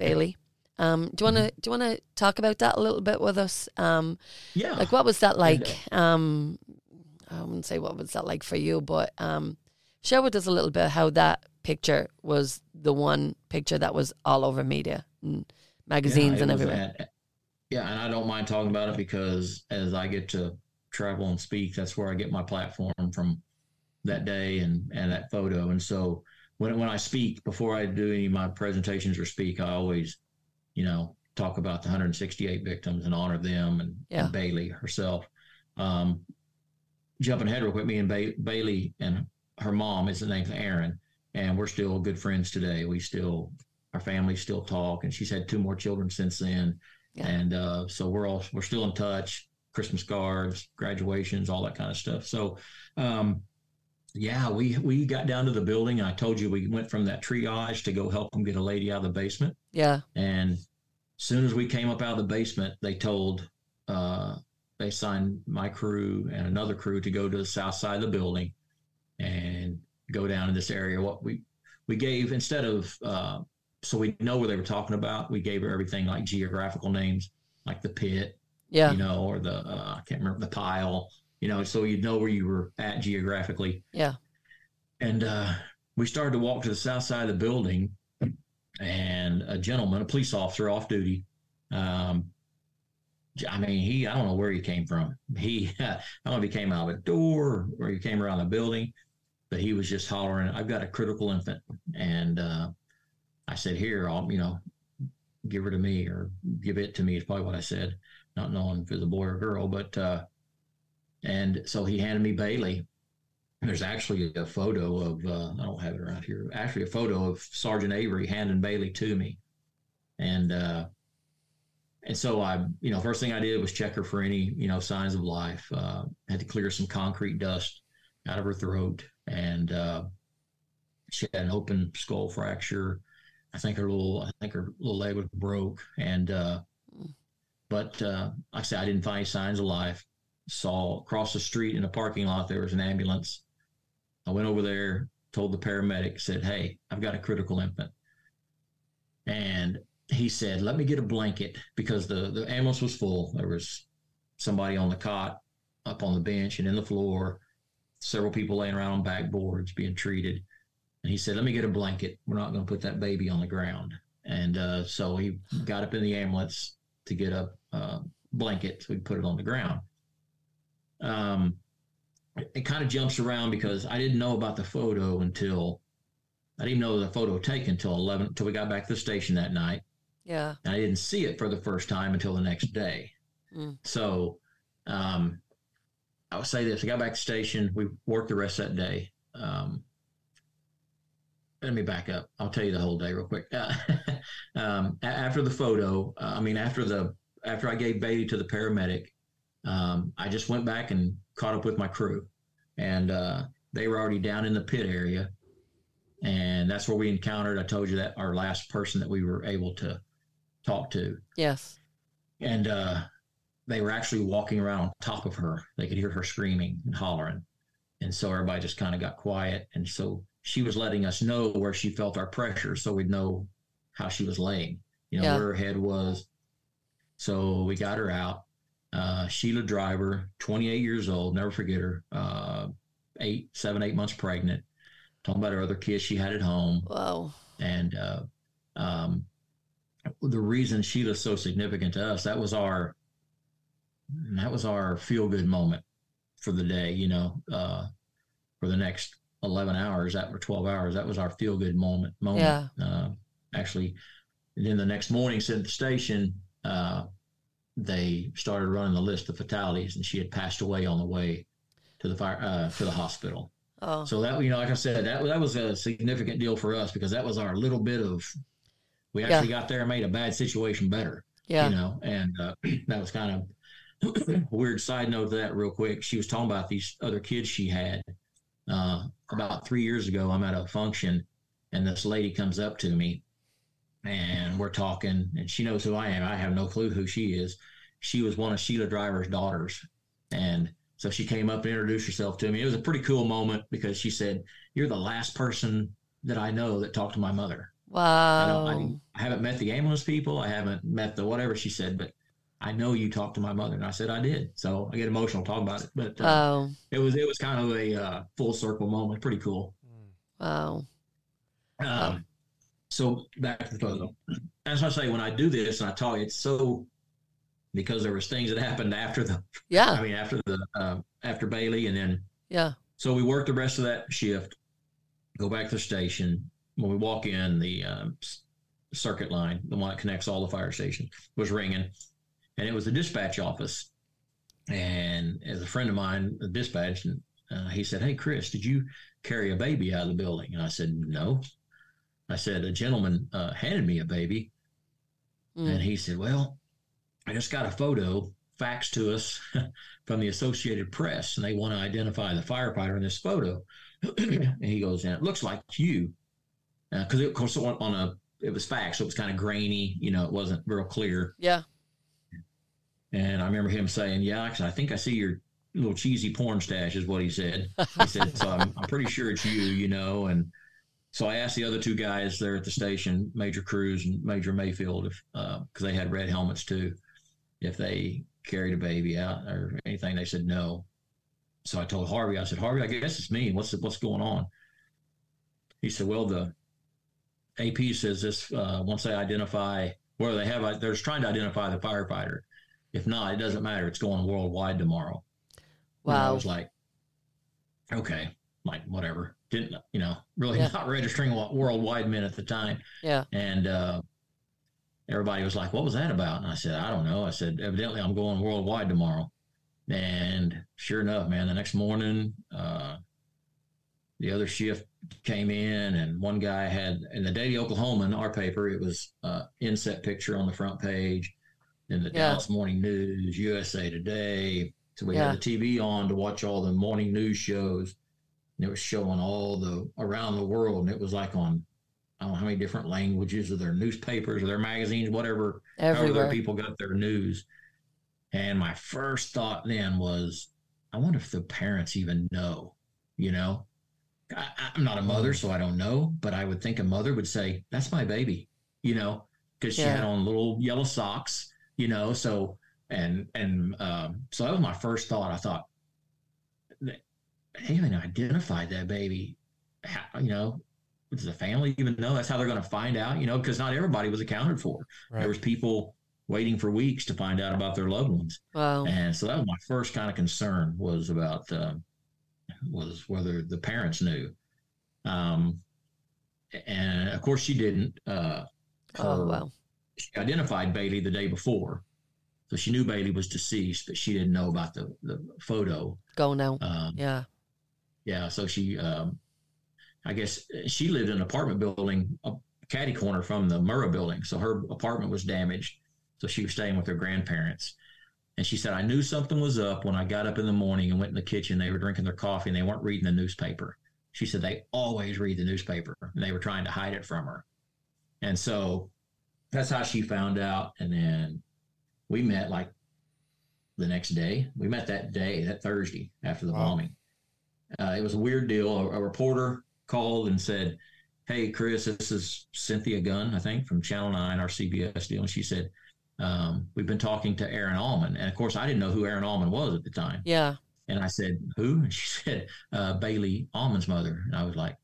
Baylee? Um, do you want to do you want to talk about that a little bit with us? Um, yeah. like what was that And, like? Um, I wouldn't say what was that like for you, but um, share with us a little bit how that picture was the one picture that was all over media and magazines Yeah, and everywhere. at- yeah, and I don't mind talking about it because as I get to travel and speak, that's where I get my platform from that day and and that photo. And so when when I speak, before I do any of my presentations or speak, I always, you know, talk about the 168 victims and honor them and, Yeah. and Baylee herself. Um, jumping ahead real quick, me and ba- Baylee and her mom is the name's Aren, and we're still good friends today. We still our families still talk, and she's had two more children since then. Yeah. And uh, so we're all we're still in touch. Christmas cards, graduations, all that kind of stuff. So, um, yeah, we we got down to the building. I told you we went from that triage to go help them get a lady out of the basement. Yeah. And as soon as we came up out of the basement, they told uh, they signed my crew and another crew to go to the south side of the building and go down in this area. What we we gave instead of uh, so we know where they were talking about. We gave her everything like geographical names, like the pit, yeah, you know, or the uh, I can't remember the pile, you know, so you'd know where you were at geographically. Yeah, and uh, we started to walk to the south side of the building, and a gentleman, a police officer off duty, um, I mean, he, I don't know where he came from. He, [laughs] I don't know if he came out of a door or he came around the building, but he was just hollering, I've got a critical infant. And uh, I said, Here, I'll, you know, give her to me or give it to me, is probably what I said, not knowing if it was a boy or girl. But, uh, and so he handed me Baylee. There's actually a photo of, uh, I don't have it around here, actually a photo of Sergeant Avera handing Baylee to me. And, uh, and so I, you know, first thing I did was check her for any, you know, signs of life. Uh, had to clear some concrete dust out of her throat, and uh, she had an open skull fracture. I think her little, I think her little leg was broke, and uh, but uh, like I said, I didn't find any signs of life. Saw across the street in a parking lot there was an ambulance. I went over there, told the paramedic, said, "Hey, I've got a critical infant," and he said, "Let me get a blanket because the the ambulance was full. There was somebody on the cot, up on the bench, and in the floor, several people laying around on backboards being treated." And he said, "Let me get a blanket. We're not going to put that baby on the ground." And uh, so he got up in the ambulance to get a uh, blanket so we put it on the ground. Um, it kind of jumps around because I didn't know about the photo until I didn't know the photo taken until 11 until we got back to the station that night. Yeah. And I didn't see it for the first time until the next day. Mm. So um, I would say this I got back to station. We worked the rest of that day. Um, let me back up. I'll tell you the whole day real quick. Uh, [laughs] um, after the photo, uh, I mean, after the after I gave Baylee to the paramedic, um, I just went back and caught up with my crew, and uh, they were already down in the pit area, and that's where we encountered. I told you that our last person that we were able to talk to. Yes. And uh, they were actually walking around on top of her. They could hear her screaming and hollering. And so everybody just kind of got quiet. And so she was letting us know where she felt our pressure so we'd know how she was laying, you know, yeah. where her head was. So we got her out. Uh, Sheila Driver, 28 years old, never forget her, uh, eight, seven, eight months pregnant. Talking about her other kids she had at home. Wow. And uh, um, the reason Sheila's so significant to us, that was our that was our feel good moment for the day, you know, uh, for the next 11 hours, that were 12 hours, that was our feel good moment, moment. Yeah. Uh, actually, then the next morning, sitting at the station, uh, they started running the list of fatalities and she had passed away on the way to the fire, uh, to the hospital. Oh. So that, you know, like I said, that, that was a significant deal for us because that was our little bit of we actually yeah. got there and made a bad situation better. Yeah. You know, and uh, [clears throat] that was kind of [clears throat] weird side note to that real quick. She was talking about these other kids she had. Uh, about three years ago, I'm at a function and this lady comes up to me and we're talking and she knows who I am. I have no clue who she is. She was one of Sheila Driver's daughters. And so she came up and introduced herself to me. It was a pretty cool moment because she said, You're the last person that I know that talked to my mother. Wow. I, I, I, haven't met the ambulance people. I haven't met the whatever she said, but I know you talked to my mother, and I said I did. So I get emotional talking about it. But uh, wow. it was it was kind of a uh, full circle moment. Pretty cool. Wow. Um, wow. So back to the photo. As I say, when I do this and I talk, it's so because there was things that happened after the yeah. I mean after the uh, after Baylee, and then yeah. So we worked the rest of that shift. Go back to the station when we walk in, the um, circuit line, the one that connects all the fire stations, was ringing, and it was the dispatch office. And as a friend of mine, the dispatch, uh, he said, "Hey, Chris, did you carry a baby out of the building?" And I said, "No." I said, a gentleman uh, handed me a baby. Mm. And he said, well, I just got a photo faxed to us [laughs] from the Associated Press, and they want to identify the firefighter in this photo. [clears throat] and he goes, and it looks like you. Because, uh, of course, on, on a, it was faxed, so it was kind of grainy, you know, it wasn't real clear. Yeah. And I remember him saying, yeah, I think I see your little cheesy porn stash is what he said. He said, so I'm, I'm pretty sure it's you, you know. And so I asked the other two guys there at the station, Major Cruz and Major Mayfield, if because uh, they had red helmets too, if they carried a baby out or anything. They said no. So I told Harvey, I said, Harvey, I guess it's me. What's what's going on? He said, well, the AP says this uh, once they identify where they have, they're trying to identify the firefighter. If not, it doesn't matter. It's going worldwide tomorrow. Wow. And I was like, okay, like whatever. Didn't you know? Really yeah. [laughs] not registering what worldwide meant at the time. Yeah. And uh, everybody was like, "What was that about?" And I said, "I don't know." I said, "Evidently, I'm going worldwide tomorrow." And sure enough, man, the next morning, uh, the other shift came in, and one guy had in the Daily Oklahoman, our paper, it was uh, inset picture on the front page. In the yeah. Dallas Morning News, USA Today, so we yeah. had the TV on to watch all the morning news shows. And it was showing all the around the world. And it was like on, I don't know how many different languages of their newspapers or their magazines, whatever, Everywhere. however people got their news. And my first thought then was, I wonder if the parents even know, you know? I, am not a mother, so I don't know, but I would think a mother would say, That's my baby, you know, because she yeah. had on little yellow socks, you know, so and and um, so that was my first thought. I thought they haven't identified that baby. How, you know, does the family even know? That's how they're going to find out. You know, because not everybody was accounted for. Right. There was people waiting for weeks to find out about their loved ones. Wow. And so that was my first kind of concern was about uh, was whether the parents knew. Um, and of course she didn't. Uh, her, oh wow. She identified Baylee the day before, so she knew Baylee was deceased, but she didn't know about the, the photo. Go now. Um, yeah. Yeah. So she, um, I guess she lived in an apartment building, a caddy corner from the Murrah building. So her apartment was damaged. So she was staying with her grandparents. And she said, I knew something was up when I got up in the morning and went in the kitchen. They were drinking their coffee and they weren't reading the newspaper. She said they always read the newspaper and they were trying to hide it from her. And so that's how she found out. And then we met like the next day. We met that day, that Thursday after the wow. bombing. Uh, it was a weird deal. A, a, reporter called and said, Hey, Chris, this is Cynthia Gunn, I think, from Channel 9, our CBS deal. And she said, um, We've been talking to Aren Almon. And of course, I didn't know who Aren Almon was at the time. Yeah. And I said, Who? [laughs] And she said, uh, Baylee Almon's mother. And I was like,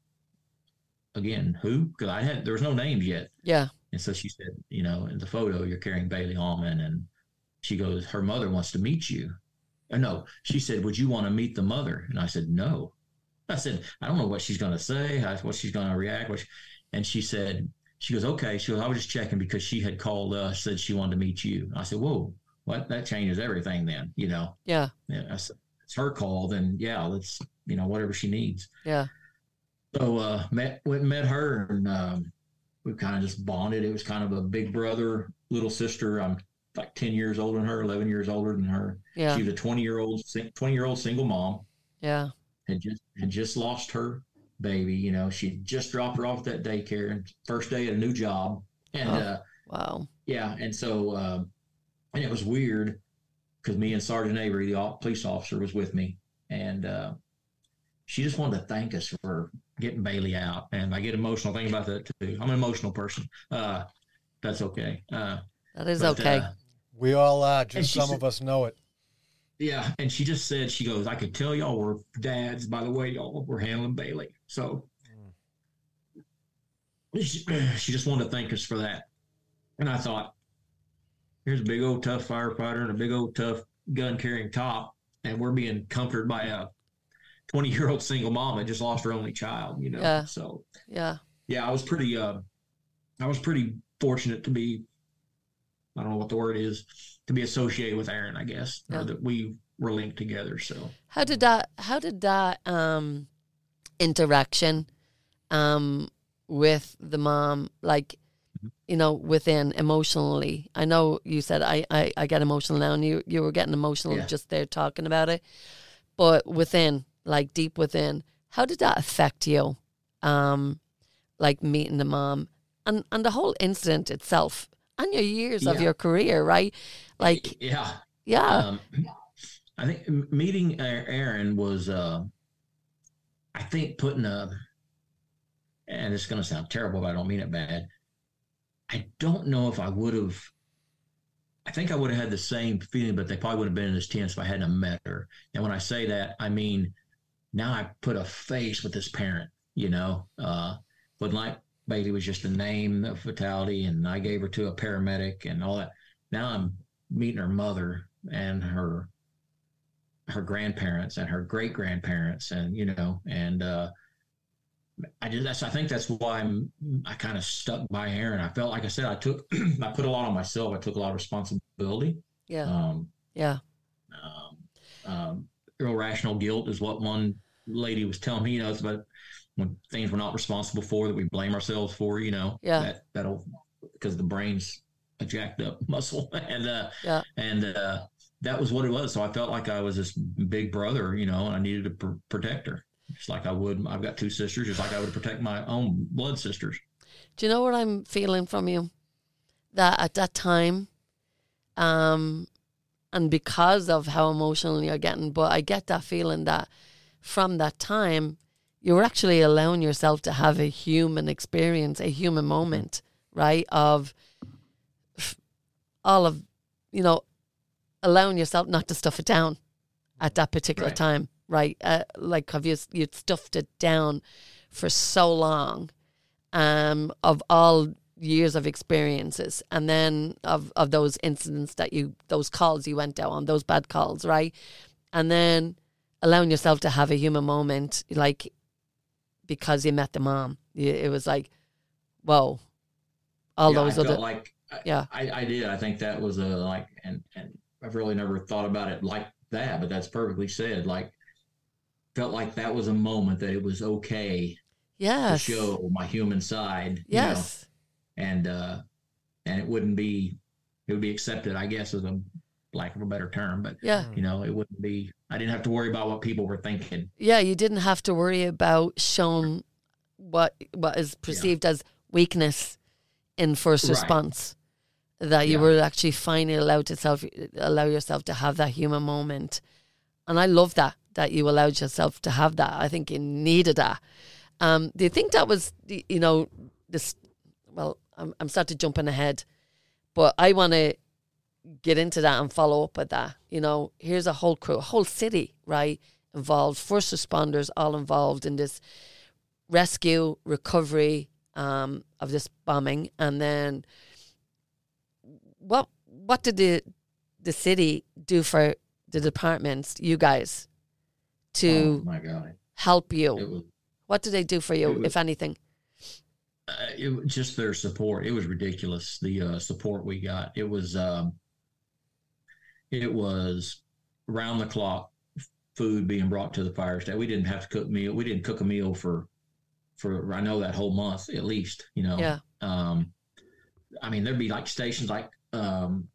Again, who? Because I had, there was no names yet. Yeah. And so she said, You know, in the photo, you're carrying Baylee Almon. And she goes, her mother wants to meet you. Uh, no, she said, would you want to meet the mother? And I said, no. I said, I don't know what she's going to say, how, what she's going to react. She, and she said, she goes, okay. She goes, I was just checking because she had called us, said she wanted to meet you. I said, whoa, what? That changes everything then, you know? Yeah. Yeah. I said, it's her call. Then yeah, let's, you know, whatever she needs. Yeah. So, uh, met, went and met her and, um, we kind of just bonded. It was kind of a big brother, little sister. I'm like 10 years older than her, 11 years older than her. Yeah. She was a 20 year old, 20 year old single mom. Yeah. Had just, had just lost her baby. You know, she just dropped her off at that daycare and first day at a new job. And, oh, uh, wow. Yeah. And so, uh, and it was weird because me and Sergeant Avera, the police officer, was with me. And, uh, she just wanted to thank us for getting Baylee out. And I get emotional thinking about that too. I'm an emotional person. Uh, that's okay. Uh, that is but, okay. Uh, we all are. Just some said, of us know it. Yeah, and she just said, she goes, I could tell y'all were dads by the way y'all were handling Baylee. So mm. she, [clears throat] she just wanted to thank us for that. And I thought, here's a big old tough firefighter and a big old tough gun carrying top, and we're being comforted by a 20 year old single mom that just lost her only child, you know? Yeah. So, yeah. Yeah, I was pretty, uh, I was pretty fortunate to be I don't know what the word is to be associated with Aren, I guess, yeah. or that we were linked together. So how did that? How did that um, interaction um, with the mom, like Mm-hmm. you know, within emotionally. I know you said I, I, I get emotional now, and you you were getting emotional Yeah. just there talking about it. But within, like deep within, how did that affect you? Um, like meeting the mom and and the whole incident itself and your years of your career, right? Like, yeah, yeah, um, [clears throat] I think meeting Aren was, uh, I think, putting a, and it's going to sound terrible, but I don't mean it bad. I don't know if I would have. I think I would have had the same feeling, but they probably would have been in this tense if I hadn't met her. And when I say that, I mean now I put a face with this parent. You know, uh, but like Baylee was just a name of fatality, and I gave her to a paramedic and all that. Now I'm meeting her mother and her her grandparents and her great grandparents and you know and uh I just that's I think that's why I'm I kind of stuck by Aren. I felt like I said I took [clears throat] I put a lot on myself. I took a lot of responsibility. yeah, Um, yeah, um, um, irrational guilt is what one lady was telling me. You know, it's about when things we're not responsible for that we blame ourselves for. You know, Yeah. that that'll because the brain's a jacked up [laughs] muscle, and uh, Yeah. and uh, that was what it was. So I felt like I was this big brother, you know, and I needed to pr- protect her, just like I would. I've got two sisters, just like I would protect my own blood sisters. Do you know what I'm feeling from you? That at that time, um, and because of how emotional you're getting, but I get that feeling that from that time, you were actually allowing yourself to have a human experience, a human moment, right? Of all of, you know, allowing yourself not to stuff it down at that particular Right. time, right? Uh, like, have you you'd stuffed it down for so long? um, of all years of experiences and then of, of those incidents that you those calls you went down on those bad calls right and then allowing yourself to have a human moment like because you met the mom it was like whoa all Yeah, those I other like Yeah. I, I did. I think that was a like, and and I've really never thought about it like that, but that's perfectly said. Like, felt like that was a moment that it was okay yes to show my human side. you know, yes and uh, and it wouldn't be, it would be accepted, I guess, as a lack of a better term, but yeah you know, it wouldn't be. I didn't have to worry about what people were thinking. yeah you didn't have to worry about showing what what is perceived as weakness in first Right. response that you Yeah. were actually finally allowed to self allow yourself to have that human moment. And i love that that you allowed yourself to have that. I think you needed that. Um do you think that was you know this well i'm, I'm starting jumping ahead but i want to get into that and follow up with that. You know here's a whole crew a whole city right involved first responders all involved in this rescue recovery um, of this bombing. And then what what did the the city do for the departments you guys to oh my God, help you was. what did they do for you was- if anything uh, it just their support. It was ridiculous. The uh, support we got. It was. Um, it was round the clock food being brought to the fire station. We didn't have to cook meal. We didn't cook a meal for for I know that whole month at least. You know. yeah Um, I mean, there'd be like stations like um,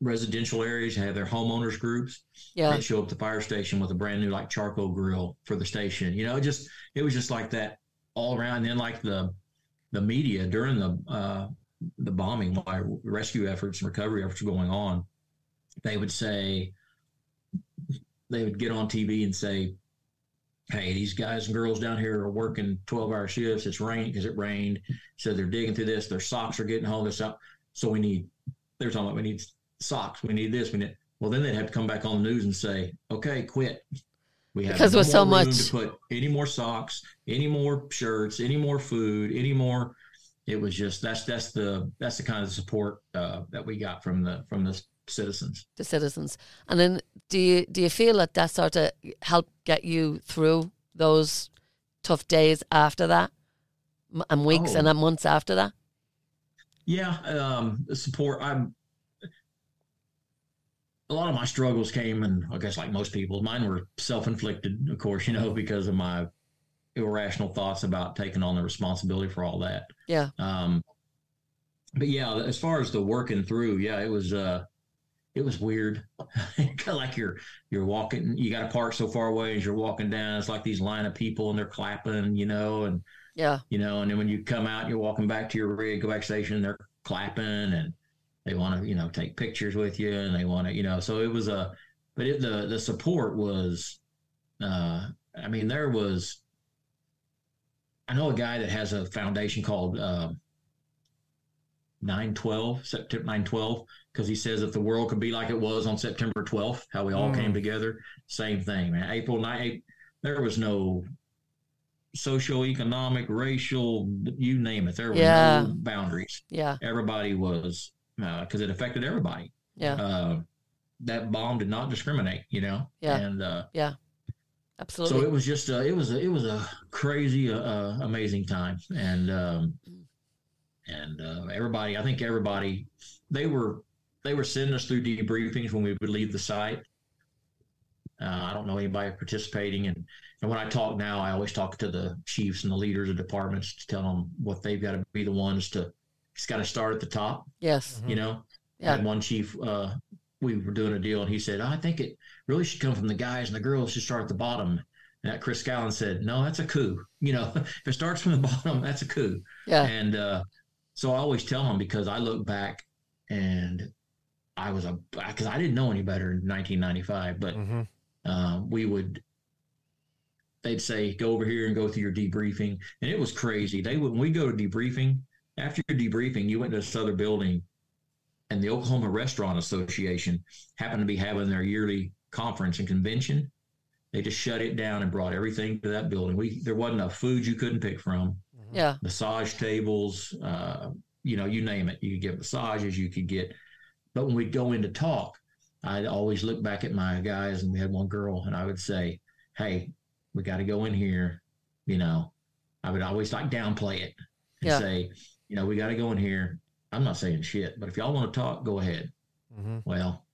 residential areas have their homeowners groups. yeah They'd show up at the fire station with a brand new like charcoal grill for the station. You know, it just it was just like that all around. And then like the the media during the uh, the bombing while rescue efforts and recovery efforts were going on, they would say they would get on TV and say, "Hey, these guys and girls down here are working twelve hour shifts. It's raining because it rained, so they're digging through this. Their socks are getting home. This up. So we need. They're talking about we need socks. We need this. We need. Well, then they'd have to come back on the news and say, "Okay, quit." We have Because no with so room much- to put any more socks, any more shirts, any more food, any more. It was just that's that's the that's the kind of support uh, that we got from the from the citizens. the citizens and then do you do you feel that that sort of helped get you through those tough days after that and weeks Oh. and then months after that Yeah, um, support. I'm. A lot of my struggles came, and I guess like most people, mine were self-inflicted, of course, you know, [laughs] because of my irrational thoughts about taking on the responsibility for all that. Yeah. Um, but yeah, as far as the working through, yeah, it was uh, it was weird. [laughs] kind of like you're you're walking, you got to park so far away as you're walking down. It's like these line of people and they're clapping, you know, and yeah, you know, and then when you come out, you're walking back to your rig, go back station, they're clapping and they want to, you know, take pictures with you and they want to, you know, so it was a, but it, the the support was, uh, I mean, there was. I know a guy that has a foundation called. Uh, 912, September 912, because he says if the world could be like it was on September 12th, how we all mm. came together, same thing, man. April 9th, there was no socio-economic, racial, you name it. There were yeah. no boundaries. Yeah. Everybody was, because uh, it affected everybody. Yeah. Uh, that bomb did not discriminate, you know? Yeah. And, uh, yeah. Absolutely. So it was just, uh, it was, a, it was a crazy, uh, uh amazing time. And, um, and uh, everybody, I think everybody, they were they were sending us through debriefings when we would leave the site. Uh, I don't know anybody participating, and and when I talk now, I always talk to the chiefs and the leaders of departments to tell them what they've got to be the ones to. It's got to start at the top. Yes, you know. Yeah. And one chief, uh, we were doing a deal, and he said, "I think it really should come from the guys, and the girls should start at the bottom." And that Chris Scallon said, "No, that's a coup. You know, [laughs] if it starts from the [laughs] bottom, that's a coup." Yeah. And uh, so I always tell them because I look back and I was a because I didn't know any better in 1995, but mm-hmm. Uh, we would they'd say go over here and go through your debriefing, and it was crazy. They would when we go to debriefing after your debriefing, you went to this other building, and the Oklahoma Restaurant Association happened to be having their yearly conference and convention. They just shut it down and brought everything to that building. We there wasn't enough food you couldn't pick from. Yeah. Massage tables, uh, you know, you name it. You could get massages, you could get, but when we go in to talk, I'd always look back at my guys and we had one girl and I would say, Hey, we got to go in here. You know, I would always like downplay it and yeah. say, you know, we got to go in here. I'm not saying shit, but if y'all want to talk, go ahead. Mm-hmm. Well,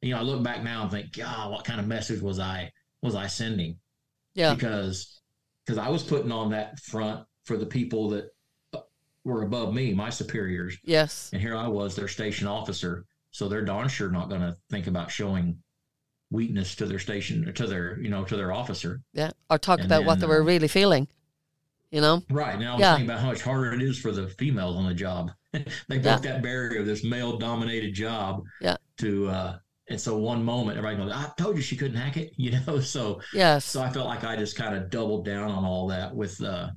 you know, I look back now and think, God, what kind of message was I was I sending? Yeah, because because I was putting on that front for the people that were above me, my superiors. Yes. And here I was, their station officer. So they're darn sure not going to think about showing weakness to their station, to their, you know, to their officer. Yeah. Or talk and about then, what they were uh, really feeling, you know? Right. Now I'm yeah. thinking about how much harder it is for the females on the job. [laughs] they broke yeah. that barrier of this male dominated job. Yeah. To, uh, and so one moment everybody goes, I told you she couldn't hack it, [laughs] you know? So, yes. So I felt like I just kind of doubled down on all that with, uh,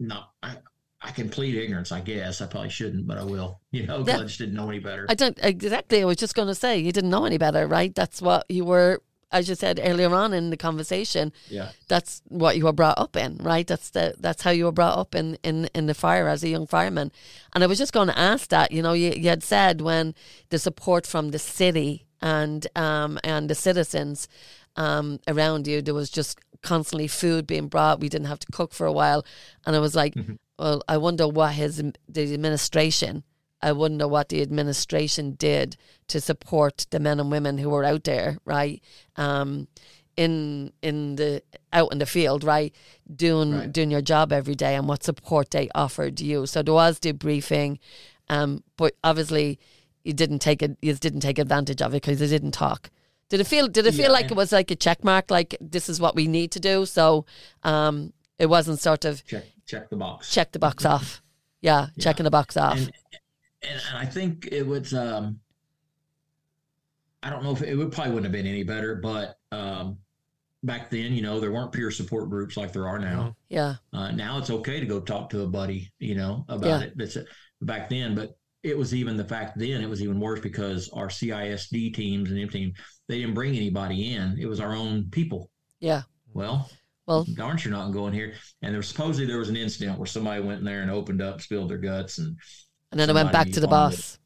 not I, I can plead ignorance, I guess. I probably shouldn't, but I will. You know, yeah. I just didn't know any better. I don't exactly. I was just going to say you didn't know any better, right? That's what you were, as you said earlier on in the conversation. Yeah, that's what you were brought up in, right? That's the that's how you were brought up in in in the fire as a young fireman. And I was just going to ask that. You know, you, you had said when the support from the city and um and the citizens um around you, there was just constantly food being brought. We didn't have to cook for a while, and I was like, mm-hmm. Well, I wonder what his the administration. I wonder what the administration did to support the men and women who were out there, right? Um, in in the out in the field, right, doing right. doing your job every day, and what support they offered you. So there was debriefing, um, but obviously you didn't take it. You didn't take advantage of it because they didn't talk. Did it feel? Did it feel yeah, like it was like a check mark? Like this is what we need to do. So um, it wasn't sort of check check the box. Check the box off. Yeah, [laughs] yeah. checking the box off. And, and I think it was. Um, I don't know if it would probably wouldn't have been any better, but um, back then, you know, there weren't peer support groups like there are now. Mm-hmm. Yeah. Uh, now it's okay to go talk to a buddy, you know, about yeah. it. That's back then, but it was even the fact then it was even worse because our CISD teams and M team they didn't bring anybody in. It was our own people. Yeah. Well, well, darn sure not going here. And there was supposedly there was an incident where somebody went in there and opened up, spilled their guts, and and then it went back to the boss.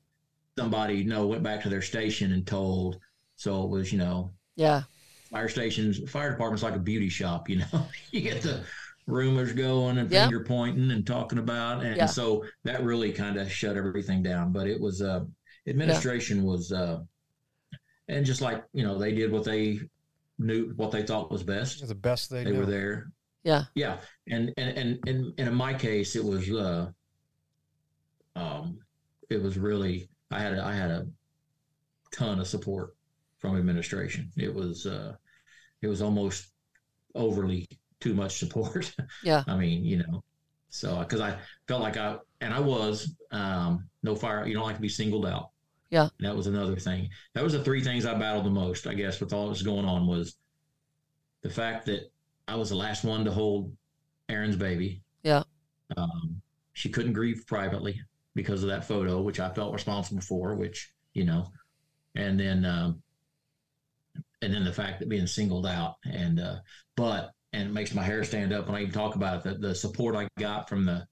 somebody, you know, went back to their station and told. So it was, you know, yeah. Fire stations, fire department's like a beauty shop. You know, [laughs] you get the rumors going and finger pointing and talking about, and yeah. so that really kind of shut everything down. But it was uh, administration yeah. was uh, and just like you know they did what they knew what they thought was best. The best they they were there. Yeah. Yeah. And and and and, and in my case, it was uh, um, it was really I had a, I had a ton of support from administration. It was uh, it was almost overly too much support. [laughs] Yeah. I mean, you know, so because I felt like I and I was um, no fire. You don't like to be singled out. Yeah. That was another thing. That was the three things I battled the most, I guess, with all that was going on was the fact that I was the last one to hold Aren's baby. Yeah. Um, she couldn't grieve privately because of that photo, which I felt responsible for, which, you know, and then, um, and then the fact that being singled out and, uh, but, and it makes my hair stand up when I even talk about it. The, the support I got from the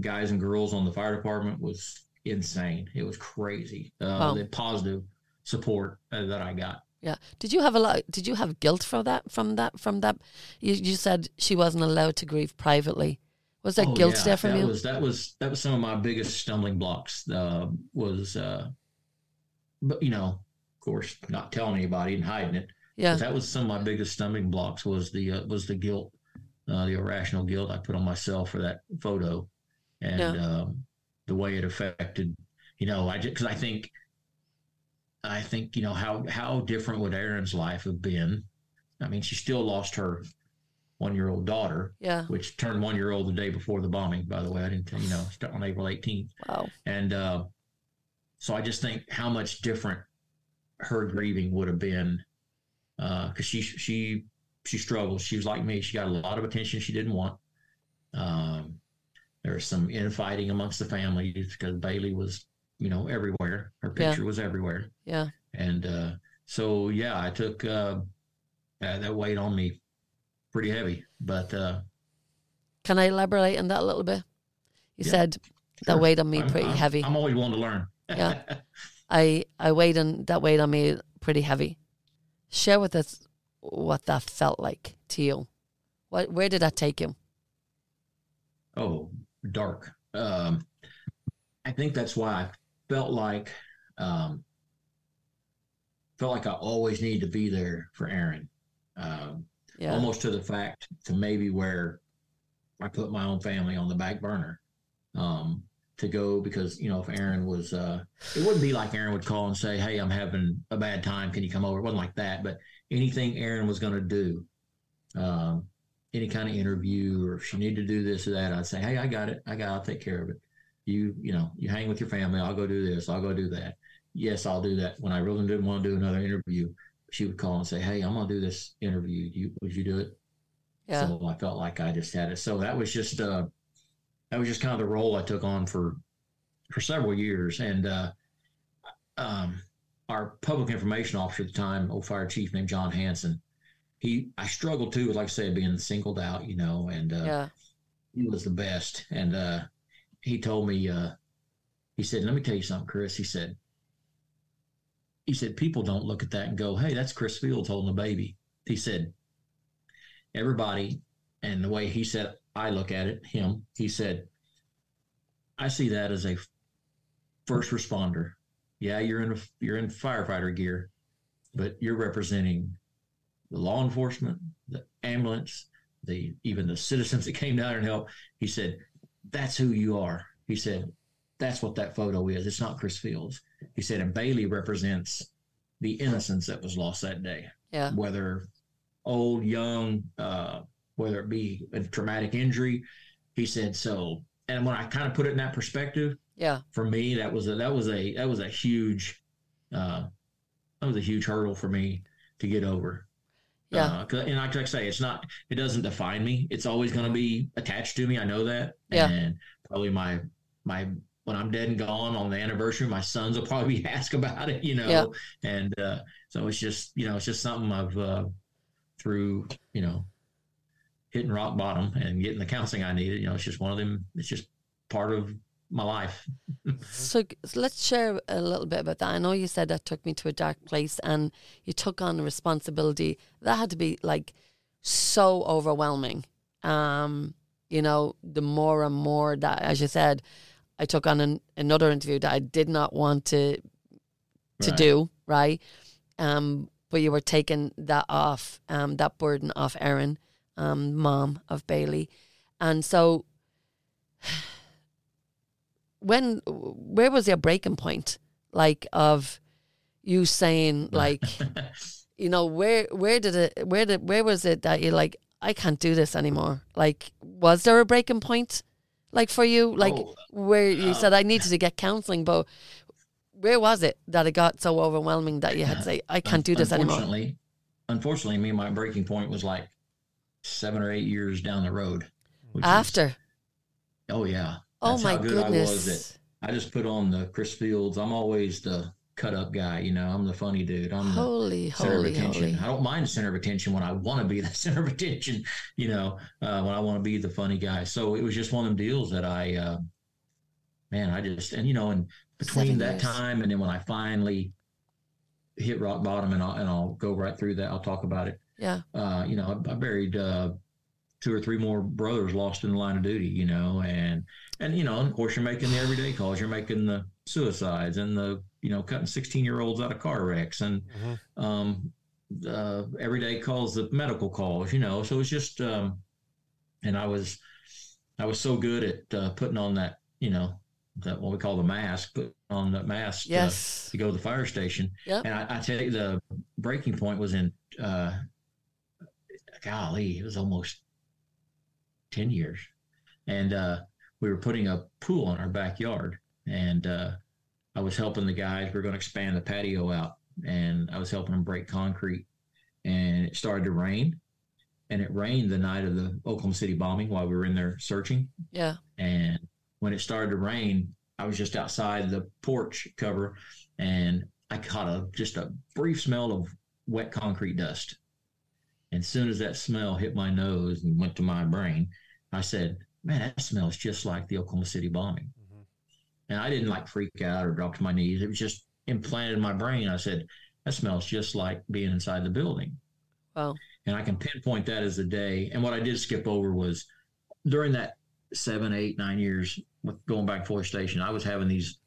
guys and girls on the fire department was insane. It was crazy. Uh, Wow. The positive support uh, that I got. Yeah. Did you have a lot? Did you have guilt from that? From that? From that? You, you said she wasn't allowed to grieve privately. Was that Oh, guilt yeah, there from that you? Was, that was that was some of my biggest stumbling blocks. Uh, was, uh, but you know, of course, not telling anybody and hiding it. yeah. That was some of my biggest stumbling blocks. Was the uh, was the guilt, uh, the irrational guilt I put on myself for that photo, and Yeah. um, the way it affected. You know, I just, because I think, I think you know how how different would Aren's life have been. I mean, she still lost her one year old daughter, Yeah. which turned one year old the day before the bombing. By the way, I didn't tell you know on April 18th, Wow. and uh, so I just think how much different her grieving would have been because she she she struggled. She was like me. She got a lot of attention she didn't want. Um, there was some infighting amongst the families because Baylee was you know everywhere. Her Yeah. picture was everywhere, Yeah. and uh, so yeah, I took uh, that, that weight on me pretty heavy, but. Uh, Can I elaborate on that a little bit? You Yeah, said that Sure. weighed on me I'm- pretty I'm- heavy. I'm always willing to learn. [laughs] Yeah. I I weighed on that weighed on me pretty heavy. Share with us what that felt like to you. What where did that take you? oh, dark. Um, I think that's why I felt like um, felt like I always needed to be there for Aren. Um, Yeah. Almost to the fact to maybe where I put my own family on the back burner um, to go because you know if Aren was, uh, it wouldn't be like Aren would call and say, "Hey, I'm having a bad time. Can you come over?" It wasn't like that. But anything Aren was going to do, um, any kind of interview or if she needed to do this or that, I'd say, "Hey, I got it. I got. It. I'll take care of it. You, you know, you hang with your family. I'll go do this. I'll go do that. Yes, I'll do that. When I really didn't want to do another interview, she would call and say, "Hey, I'm gonna do this interview. You would you do it?" Yeah. So I felt like I just had it. So that was just uh, that was just kind of the role I took on for for several years. And uh, um, our public information officer at the time, old fire chief named John Hanson, he I struggled too with, like I said, being singled out, you know, and uh, yeah. he was the best. And uh, he told me, uh, he said, "Let me tell you something, Chris." He said, he said, people don't look at that and go, "Hey, that's Chris Fields holding a baby." He said, everybody, and the way he said, I look at it, him, he said, I see that as a first responder. Yeah, you're in a, you're in firefighter gear, but you're representing the law enforcement, the ambulance, the even the citizens that came down and helped. He said, "That's who you are." He said, "That's what that photo is. It's not Chris Fields." He said, "And Baylee represents the innocence that was lost that day, Yeah. whether old, young, uh, whether it be a traumatic injury." He said, "So." And when I kind of put it in that perspective, Yeah. for me that was a that was a that was a huge uh that was a huge hurdle for me to get over Yeah. uh, and like I say it's not it doesn't define me it's always going to be attached to me i know that Yeah. and probably my my when i'm dead and gone on the anniversary my sons will probably [laughs] ask about it you know Yeah. and uh so it's just you know it's just something i've uh through you know hitting rock bottom and getting the counseling i needed you know it's just one of them it's just part of my life [laughs] So, so let's share a little bit about that. I know you said that took me to a dark place and you took on a responsibility. That had to be like so overwhelming. Um, you know, the more and more that, as you said, I took on an, another interview that I did not want to to Right. do, right? Um, but you were taking that off, um, that burden off Aren. um, mom of Baylee, and so when where was your breaking point? Like of you saying [laughs] like, you know, where where did it where did where was it that you like I can't do this anymore? Like, was there a breaking point? Like for you, like oh, where you uh, said I needed to get counselling, but where was it that it got so overwhelming that you had to say I [laughs] can't do this unfortunately, anymore? Unfortunately, unfortunately me my breaking point was like seven or eight years down the road. After. Is, oh yeah. Oh, my goodness. I, I just put on the Chris Fields. I'm always the cut up guy. You know, I'm the funny dude. I'm holy, the center holy, of attention. Holy. I don't mind the center of attention when I want to be [laughs] the center of attention. You know, uh, when I want to be the funny guy. So it was just one of them deals that I, uh, man, I just and you know, and between Seven that years. time and then when I finally hit rock bottom, and I'll and I'll go right through that. I'll talk about it. Yeah. Uh, you know, I, I buried uh, two or three more brothers lost in the line of duty. You know, and and you know, of course, you're making the everyday calls. You're making the suicides and the you know cutting 16 year olds out of car wrecks and mm-hmm. um, uh, everyday calls, the medical calls. You know, so it's just um, and I was I was so good at uh, putting on that you know that what we call the mask, put on the mask yes. to, to go to the fire station. Yep. And I, I tell you, the breaking point was in, uh, golly, it was almost 10 years. And uh, we were putting a pool in our backyard. And uh, I was helping the guys. We are going to expand the patio out. And I was helping them break concrete. And it started to rain. And it rained the night of the Oklahoma City bombing while we were in there searching. Yeah. And when it started to rain, I was just outside the porch cover and I caught a just a brief smell of wet concrete dust. And as soon as that smell hit my nose and went to my brain, I said, Man, that smells just like the Oklahoma City bombing. Mm-hmm. And I didn't like freak out or drop to my knees. It was just implanted in my brain. I said, That smells just like being inside the building. Wow. And I can pinpoint that as the day. And what I did skip over was during that seven, eight, nine years with going back to station, I was having these,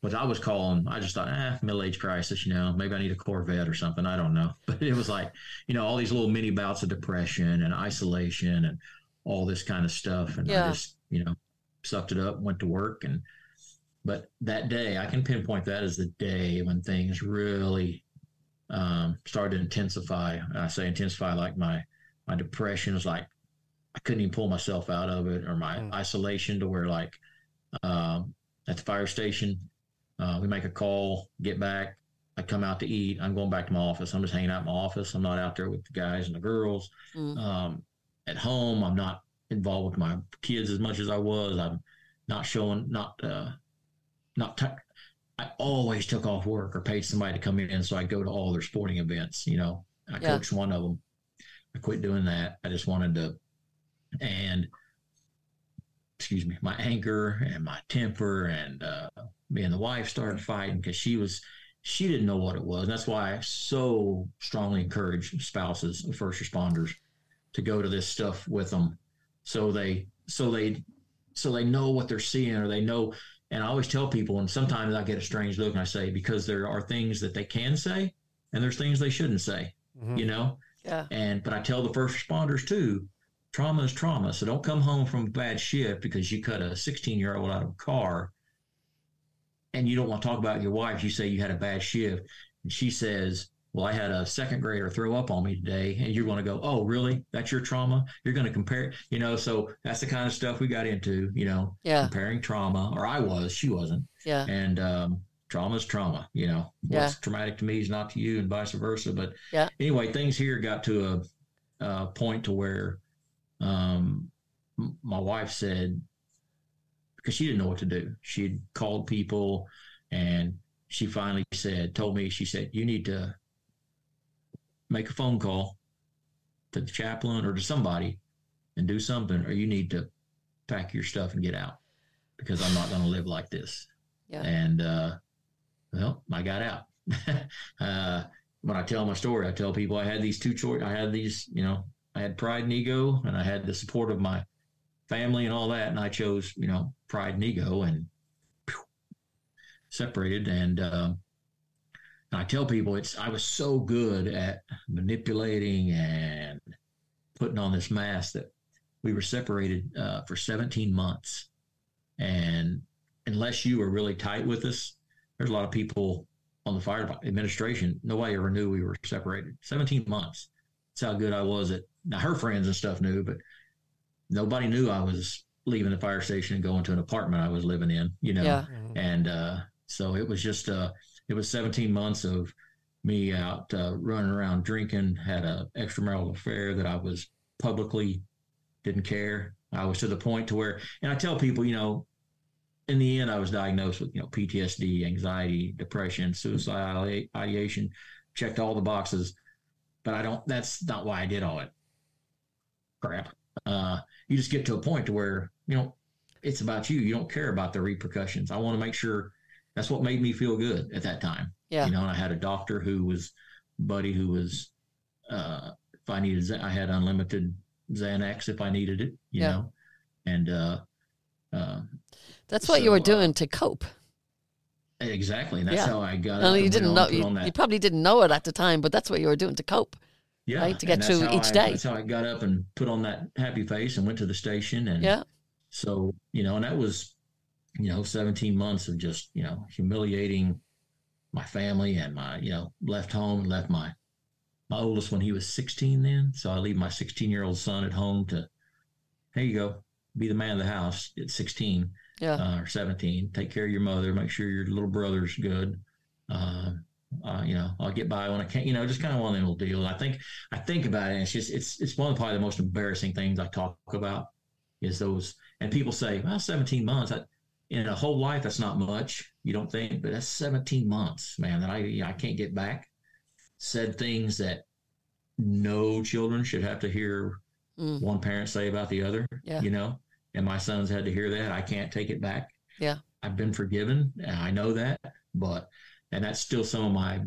what I was calling, I just thought, ah, middle age crisis, you know, maybe I need a Corvette or something. I don't know. [laughs] But it was like, you know, all these little mini bouts of depression and isolation and all this kind of stuff. And yeah. I just, you know, sucked it up, went to work. And, but that day, I can pinpoint that as the day when things really um, started to intensify. And I say intensify like my, my depression was like I couldn't even pull myself out of it or my mm. isolation to where like um, at the fire station, uh, we make a call, get back. I come out to eat. I'm going back to my office. I'm just hanging out in my office. I'm not out there with the guys and the girls. Mm. Um, at home, I'm not involved with my kids as much as I was. I'm not showing, not, uh, not. T- I always took off work or paid somebody to come in, so I go to all their sporting events. You know, I yeah. coached one of them. I quit doing that. I just wanted to and excuse me, my anger and my temper and uh, me and the wife started fighting because she was she didn't know what it was. And that's why I so strongly encourage spouses of first responders to go to this stuff with them, so they so they so they know what they're seeing or they know. And I always tell people, and sometimes I get a strange look, and I say because there are things that they can say, and there's things they shouldn't say. Mm-hmm. You know. Yeah. And but I tell the first responders too trauma is trauma. So don't come home from a bad shift because you cut a 16 year old out of a car and you don't want to talk about your wife. You say you had a bad shift. And she says, Well, I had a second grader throw up on me today. And you're going to go, Oh, really? That's your trauma? You're going to compare, you know, so that's the kind of stuff we got into, you know, yeah. comparing trauma, or I was, she wasn't. Yeah. And, um, trauma is trauma, you know, yeah. what's traumatic to me is not to you and vice versa. But yeah. anyway, things here got to a, a point to where um, my wife said because she didn't know what to do. She had called people, and she finally said, told me, she said, you need to make a phone call to the chaplain or to somebody and do something, or you need to pack your stuff and get out because I'm not going to live like this. Yeah. And uh, well, I got out. [laughs] uh, when I tell my story, I tell people I had these two choices. I had these, you know, I had pride and ego, and I had the support of my family and all that. And I chose, you know, pride and ego, and separated. And, um, and I tell people, it's I was so good at manipulating and putting on this mask that we were separated uh, for 17 months. And unless you were really tight with us, there's a lot of people on the fire administration. Nobody ever knew we were separated. 17 months. That's how good I was at. Now her friends and stuff knew, but nobody knew I was leaving the fire station and going to an apartment I was living in. You know, Yeah. and uh, so it was just uh, it was 17 months of me out uh, running around drinking. Had a extramarital affair that I was publicly didn't care. I was to the point to where, and I tell people, you know, in the end, I was diagnosed with you know PTSD, anxiety, depression, suicidal ideation. Checked all the boxes, but I don't. That's not why I did all it. Crap. Uh, you just get to a point to where you know it's about you. You don't care about the repercussions. I want to make sure that's what made me feel good at that time. Yeah. You know, and I had a doctor who was buddy who was uh if I needed I had unlimited Xanax if I needed it, you Yeah. know. And uh uh That's what you So, were uh, doing to cope. exactly. And that's Yeah. how I got No, you didn't know. You, you probably didn't know it at the time, but that's what you were doing to cope. Yeah, right, to get through each I- day. That's how I got up and put on that happy face and went to the station and Yeah. So, you know, and that was, you know, 17 months of just, you know, humiliating my family and my, you know, left home and left my, my oldest when he was 16 then. So I leave my 16 year old son at home to, here you go, be the man of the house at 16 Yeah. uh, or 17. Take care of your mother, make sure your little brother's good. Uh, uh, you know, I'll get by when I can. You know, just kind of one of little deals. I think, I think about it, and it's just, it's, it's one of probably the most embarrassing things I talk about is those. And people say, well, 17 months. I, in a whole life, that's not much. You don't think, but that's 17 months, man. That I, I can't get back. Said things that no children should have to hear Mm. one parent say about the other. Yeah. You know, and my sons had to hear that. I can't take it back. Yeah. I've been forgiven, and I know that. But and that's still some of my.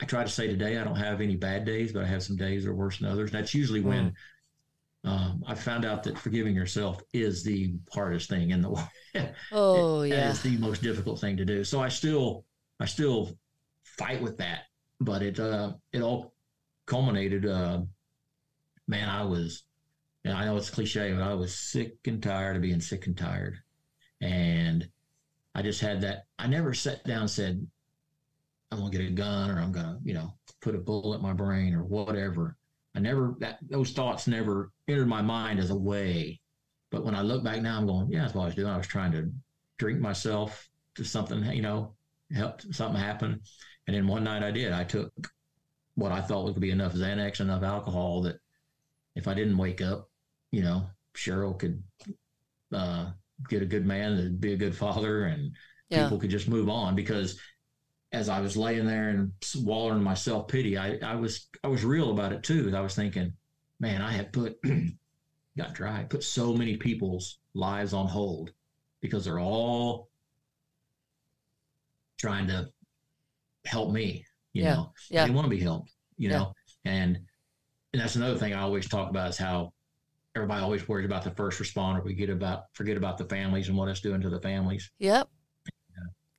I try to say today I don't have any bad days, but I have some days that are worse than others. That's usually when um, I found out that forgiving yourself is the hardest thing in the [laughs] world. Oh That yeah. it's the most difficult thing to do. So I still, I still fight with that, but it, uh, it all culminated. Uh, man, I was, and I know it's cliche, but I was sick and tired of being sick and tired, and I just had that. I never sat down and said, "I'm gonna get a gun" or "I'm gonna, you know, put a bullet in my brain" or whatever. I never that those thoughts never entered my mind as a way. But when I look back now, I'm going, yeah, that's what I was doing. I was trying to drink myself to something, you know, help something happen. And then one night I did. I took what I thought would be enough Xanax, enough alcohol that if I didn't wake up, you know, Cheryl could uh, get a good man, be a good father, and Yeah. people could just move on. Because as I was laying there and wallowing in my self pity, I, I was I was real about it too. I was thinking, man, I have put [clears throat] got dry, put so many people's lives on hold because they're all trying to help me. You Yeah, know, yeah. they want to be helped. You Yeah. know, and and that's another thing I always talk about is how everybody always worries about the first responder. We get about forget about the families and what it's doing to the families. Yep.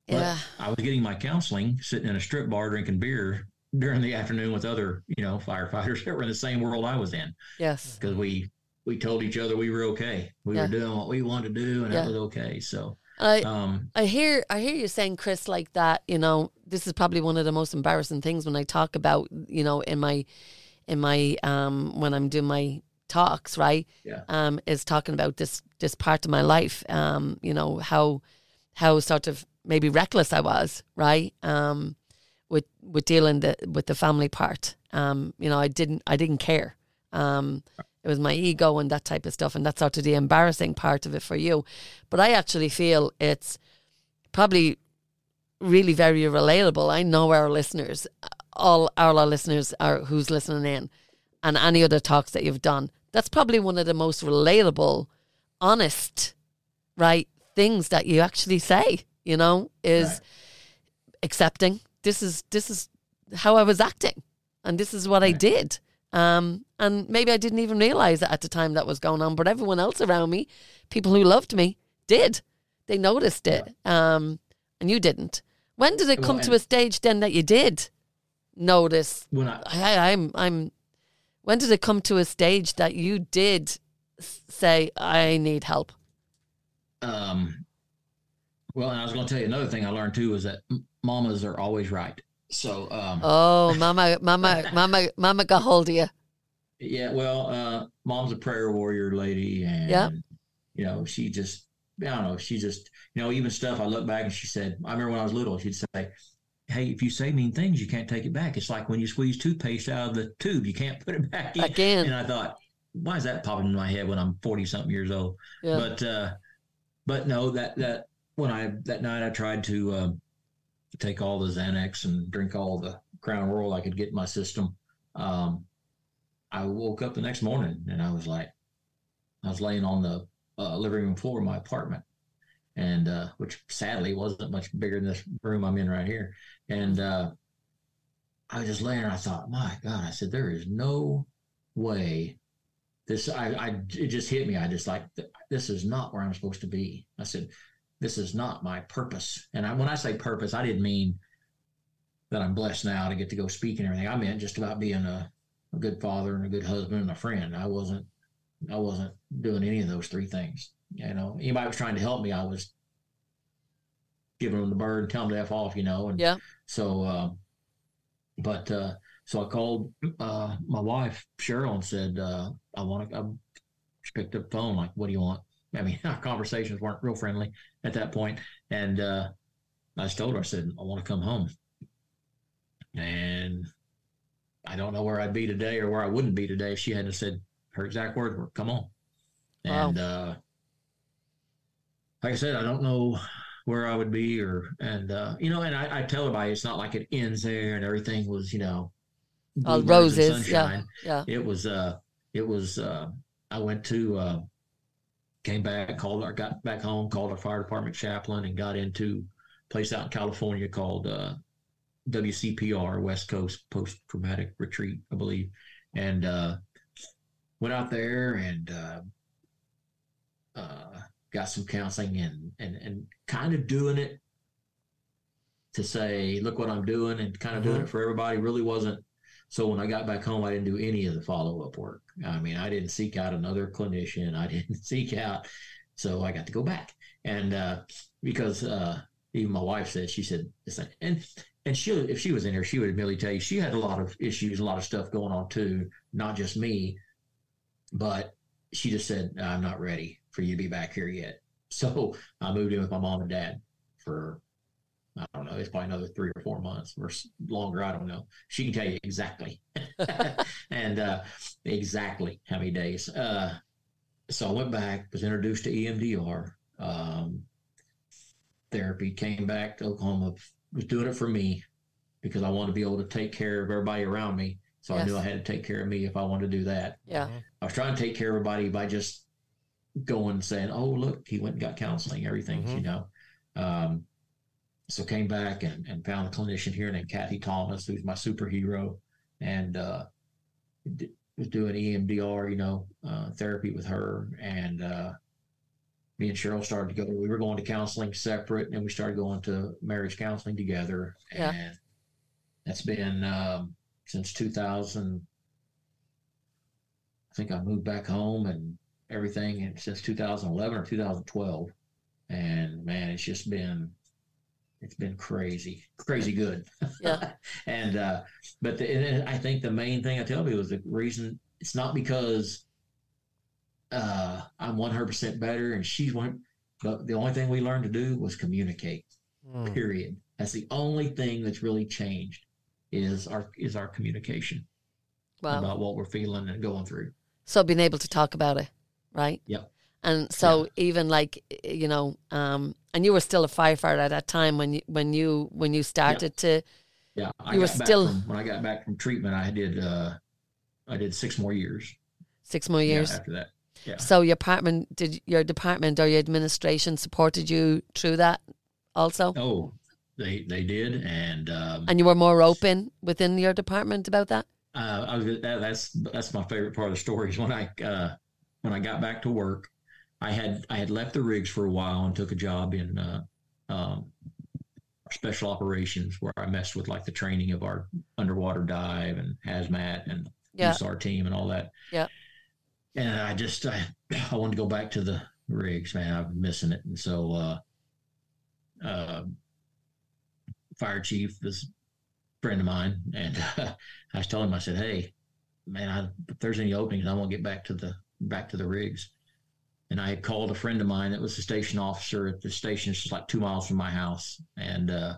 But Yeah. I was getting my counseling sitting in a strip bar drinking beer during the afternoon with other, you know, firefighters [laughs] that were in the same world I was in Yes. because we we told each other we were okay. We Yeah. were doing what we wanted to do, and Yeah. that was okay. So, I um, I hear I hear you saying Chris like that, you know, this is probably one of the most embarrassing things when I talk about, you know, in my in my um when I'm doing my talks, right? Yeah. Um is talking about this this part of my life. Um, you know, how how sort of maybe reckless I was, right? Um with with dealing the with the family part. Um, you know, I didn't I didn't care. Um it was my ego and that type of stuff and that's sort of the embarrassing part of it for you. But I actually feel it's probably really very relatable. I know our listeners, all our listeners are who's listening in, and any other talks that you've done. That's probably one of the most relatable, honest, right things that you actually say. You know, is Right. accepting this is this is how I was acting, and this is what I did. Um, and maybe I didn't even realize it at the time that was going on, but everyone else around me, people who loved me, did. They noticed it. Um, and you didn't. When did it Well, come to a stage then that you did notice? when I I, I'm, I'm. When did it come to a stage that you did say, "I need help"? Um. Well, and I was going to tell you another thing I learned too is that mamas are always right. So. Um, oh, mama, mama, mama, mama got hold of you. Yeah, well, uh, mom's a prayer warrior lady, and yep. you know, she just, I don't know, she just, you know, even stuff. I look back and she said, I remember when I was little, she'd say, "Hey, if you say mean things, you can't take it back. It's like when you squeeze toothpaste out of the tube, you can't put it [laughs] back in." Again, and I thought, why is that popping in my head when I'm forty something years old? Yeah. But, uh, but no, that that when I that night I tried to uh, take all the Xanax and drink all the Crown Royal I could get in my system. Um, I woke up the next morning and I was like, I was laying on the uh, living room floor of my apartment, and uh, which sadly wasn't much bigger than this room I'm in right here. And uh, I was just laying there. I thought, my God, I said, there is no way this. I, I it just hit me. I just like this is not where I'm supposed to be. I said, this is not my purpose. And I, when I say purpose, I didn't mean that I'm blessed now to get to go speak and everything. I meant just about being a a good father and a good husband and a friend. I wasn't I wasn't doing any of those three things. You know, anybody was trying to help me, I was giving them the bird and telling them to f off. You know, and yeah. So, uh, but uh, so I called uh, my wife Cheryl and said uh, I want to. I picked up the phone like, "What do you want?" I mean, [laughs] our conversations weren't real friendly at that point, and uh, I just told her I said I want to come home, and I don't know where I'd be today or where I wouldn't be today if she hadn't said her exact words were "Come on," wow. and uh, like I said, I don't know where I would be or and uh, you know, and I, I, tell everybody it's not like it ends there and everything was you know all roses, yeah, yeah. It was uh, it was uh, I went to uh, came back, called our got back home, called our fire department chaplain, and got into a place out in California called uh, WCPR, West Coast Post Traumatic Retreat, I believe, and uh, went out there and uh, uh, got some counseling and and and kind of doing it to say, look what I'm doing, and kind of mm-hmm. doing it for everybody. Really wasn't. So when I got back home, I didn't do any of the follow up work. I mean, I didn't seek out another clinician. I [laughs] didn't seek out. So I got to go back, and uh, because uh, even my wife said she said and and she if she was in here, she would immediately tell you she had a lot of issues, a lot of stuff going on too, not just me. But she just said, "I'm not ready for you to be back here yet." So I moved in with my mom and dad for I don't know, it's probably another three or four months or longer. I don't know. She can tell you exactly, [laughs] and uh, exactly how many days. Uh, so I went back, was introduced to EMDR um, therapy, came back to Oklahoma was doing it for me because I wanted to be able to take care of everybody around me. So yes. I knew I had to take care of me if I wanted to do that. Yeah. Mm-hmm. I was trying to take care of everybody by just going and saying, "Oh, look, he went and got counseling, everything," mm-hmm. you know. Um, so came back and, and found a clinician here named Kathy Thomas, who's my superhero, and uh, was doing EMDR, you know, uh, therapy with her, and uh, me and Cheryl started to go. We were going to counseling separate, and we started going to marriage counseling together. Yeah. And that's been um, since 2000. I think I moved back home and everything, and since 2011 or 2012. And man, it's just been it's been crazy, crazy good. Yeah. [laughs] and uh, but the, I think the main thing I tell people is the reason it's not because uh, I'm 100% better and she's one. But the only thing we learned to do was communicate. Mm. Period. That's the only thing that's really changed is our is our communication wow. about what we're feeling and going through. So being able to talk about it, right? Yep. And so yeah. even like you know, um, and you were still a firefighter at that time when you when you when you started yeah. to. Yeah, I you were still from, when I got back from treatment. I did uh, I did six more years. Six more years yeah, after that. Yeah. So your department did your department or your administration supported you through that also? Oh, they they did, and um, and you were more open within your department about that. Uh, I was, that, that's that's my favorite part of the story is when I uh, when I got back to work, I had I had left the rigs for a while and took a job in uh, um, special operations where I messed with like the training of our underwater dive and hazmat and yeah. USAR team and all that. Yeah. And I just I [clears throat] I wanted to go back to the rigs, man. I'm missing it, and so uh, uh, fire chief is friend of mine, and uh, [laughs] I was telling him I said, hey, man, I, if there's any openings, I want to get back to the back to the rigs. And I had called a friend of mine that was a station officer at the station, just like two miles from my house, and uh,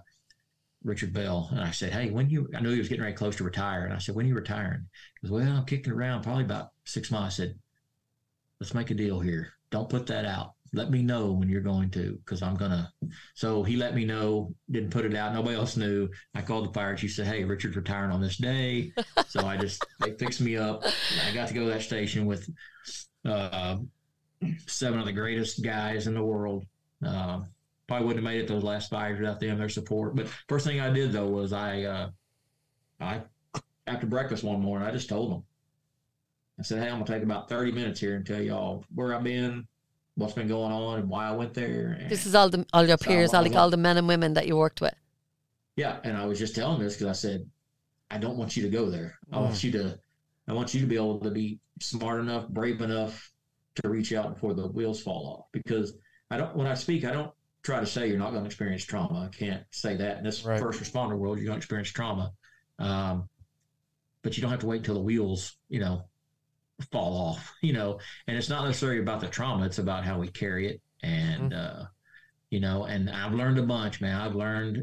Richard Bell. And I said, Hey, when you, I knew he was getting ready close to retire. And I said, When are you retiring? He goes, Well, I'm kicking around probably about six months. I said, Let's make a deal here. Don't put that out. Let me know when you're going to, because I'm going to. So he let me know, didn't put it out. Nobody else knew. I called the fire chief, said, Hey, Richard's retiring on this day. [laughs] so I just, they fixed me up. I got to go to that station with uh, seven of the greatest guys in the world. Uh, probably wouldn't have made it those last five years without them their support. But first thing I did though was I, uh, I after breakfast one morning, I just told them. I said, "Hey, I'm gonna take about 30 minutes here and tell y'all where I've been, what's been going on, and why I went there." And this is all the all your peers, all, like all the men and women that you worked with. Yeah, and I was just telling this because I said, "I don't want you to go there. I want mm. you to, I want you to be able to be smart enough, brave enough to reach out before the wheels fall off." Because I don't, when I speak, I don't try to say you're not going to experience trauma. I can't say that in this right. first responder world. You're going to experience trauma, um, but you don't have to wait until the wheels, you know, fall off. [laughs] You know, and it's not necessarily about the trauma; it's about how we carry it. And mm-hmm. uh, you know, and I've learned a bunch, man. I've learned.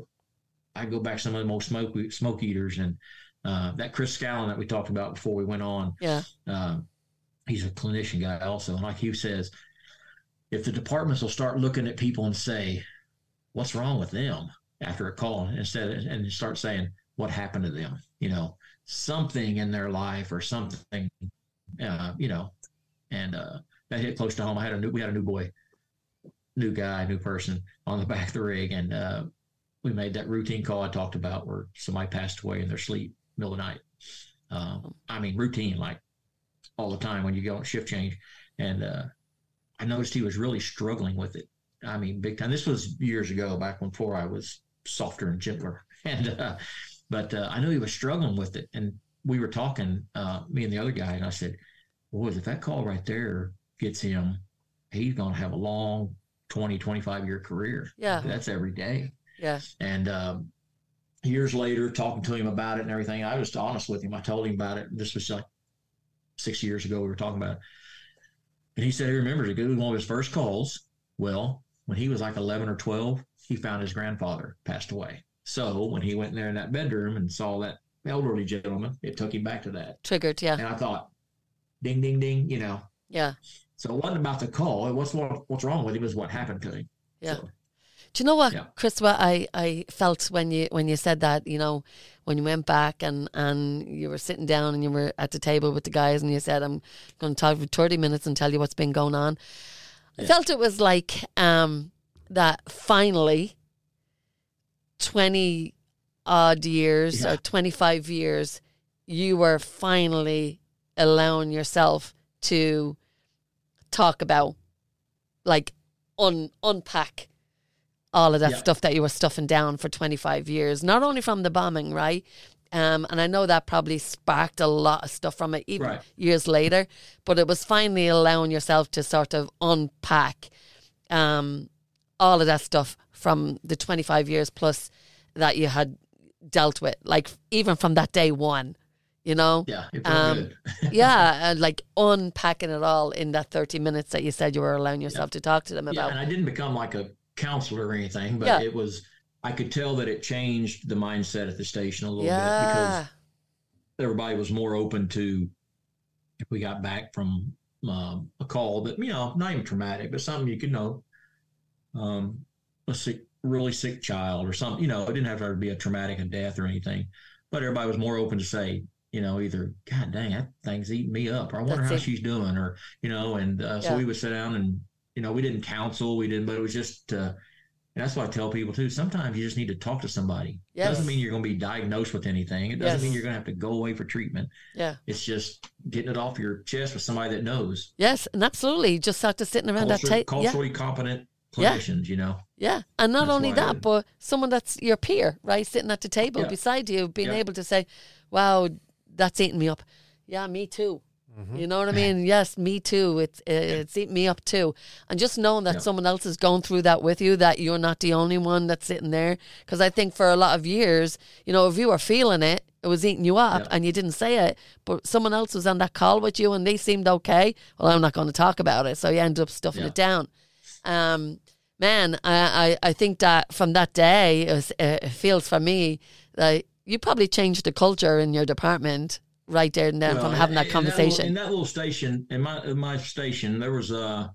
I go back to some of the most smoke smoke eaters and uh, that Chris Scallon that we talked about before we went on. Yeah. Um, he's a clinician guy also, and like he says, if the departments will start looking at people and say, what's wrong with them after a call instead of, and start saying, what happened to them? You know, something in their life or something, uh, you know, and uh, that hit close to home. I had a new, we had a new boy, new guy, new person on the [laughs] back of the rig. And uh, we made that routine call I talked about where somebody passed away in their sleep, middle of the night. Um, I mean, routine, like all the time when you go on shift change. And uh, I noticed he was really struggling with it. I mean, big time. This was years ago, back when before I was softer and gentler. [laughs] And uh, but uh, I knew he was struggling with it, and we were talking, uh, me and the other guy, and I said, "Boys, if that call right there gets him, he's going to have a long 20, 25 year career. Yeah, that's every day. Yeah, and." Um, years later, talking to him about it and everything, I was honest with him. I told him about it. This was like six years ago. We were talking about it. And he said he remembers it. It was one of his first calls. Well, when he was like 11 or 12, he found his grandfather passed away. So when he went in there in that bedroom and saw that elderly gentleman, it took him back to that. Triggered, yeah. And I thought, ding, ding, ding, you know. Yeah. So it wasn't about the call. It was what, what's wrong with him is what happened to him. Yeah. So, do you know what, yeah. Chris? What I, I felt when you when you said that, you know, when you went back and and you were sitting down and you were at the table with the guys and you said, "I'm going to talk for thirty minutes and tell you what's been going on." Yeah. I felt it was like um, that. Finally, twenty odd years yeah. or twenty five years, you were finally allowing yourself to talk about, like, un unpack all of that yeah. stuff that you were stuffing down for 25 years, not only from the bombing, right? Um, and I know that probably sparked a lot of stuff from it even right. years later, but it was finally allowing yourself to sort of unpack um, all of that stuff from the 25 years plus that you had dealt with, like even from that day one, you know? Yeah, um, [laughs] yeah, and like unpacking it all in that 30 minutes that you said you were allowing yourself yeah. to talk to them about. Yeah, and I didn't become like a counselor or anything, but yeah. it was I could tell that it changed the mindset at the station a little yeah. bit because everybody was more open to if we got back from uh, a call that you know not even traumatic, but something you could know, um, a sick, really sick child or something. You know, it didn't have to be a traumatic and death or anything, but everybody was more open to say, you know, either God dang that thing's eating me up, or I wonder That's how it. she's doing, or you know, and uh, so yeah. we would sit down and you know, we didn't counsel, we didn't, but it was just, uh, that's why I tell people too. Sometimes you just need to talk to somebody. Yes. It doesn't mean you're going to be diagnosed with anything. It doesn't yes. mean you're going to have to go away for treatment. Yeah. It's just getting it off your chest with somebody that knows. Yes, and absolutely. Just sat to sitting around Culture, that table. Culturally yeah. competent clinicians, yeah. you know. Yeah, and not that's only that, but someone that's your peer, right, sitting at the table yeah. beside you, being able to say, "Wow, that's eating me up." Yeah, me too. Mm-hmm. You know what I mean? Yes, me too. It's it's eating me up too. And just knowing that yeah. someone else is going through that with you, that you're not the only one that's sitting there. Because I think for a lot of years, you know, if you were feeling it, it was eating you up, yeah. and you didn't say it, but someone else was on that call with you, and they seemed okay. Well, I'm not going to talk about it, so you end up stuffing yeah. it down. Um, man, I, I, I think that from that day, it, was, it feels for me that you probably changed the culture in your department right there and then well, from having that conversation. In that, little, in that little station, in my in my station, there was uh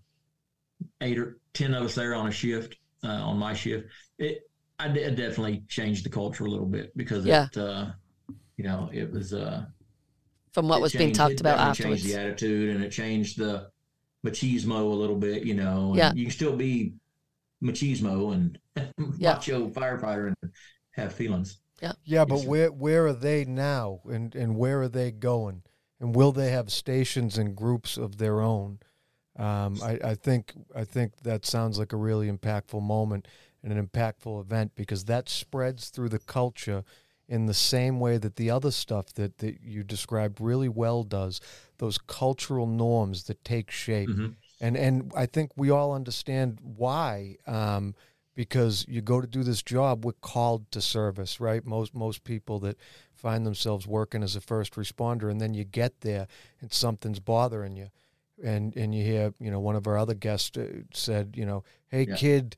eight or ten of us there on a shift uh, on my shift. It I definitely changed the culture a little bit because yeah. it uh, you know it was uh from what was changed, being talked about afterwards. Changed the attitude and it changed the machismo a little bit. You know, yeah. You can still be machismo and [laughs] yeah. macho firefighter and have feelings. Yeah. Yeah, but where where are they now, and and where are they going, and will they have stations and groups of their own? Um, I, I think I think that sounds like a really impactful moment and an impactful event because that spreads through the culture in the same way that the other stuff that, that you described really well does those cultural norms that take shape mm-hmm. and and I think we all understand why um, because you go to do this job, we're called to service, right? Most most people that find themselves working as a first responder, and then you get there and something's bothering you, and and you hear, you know, one of our other guests uh, said, you know, hey yeah. kid,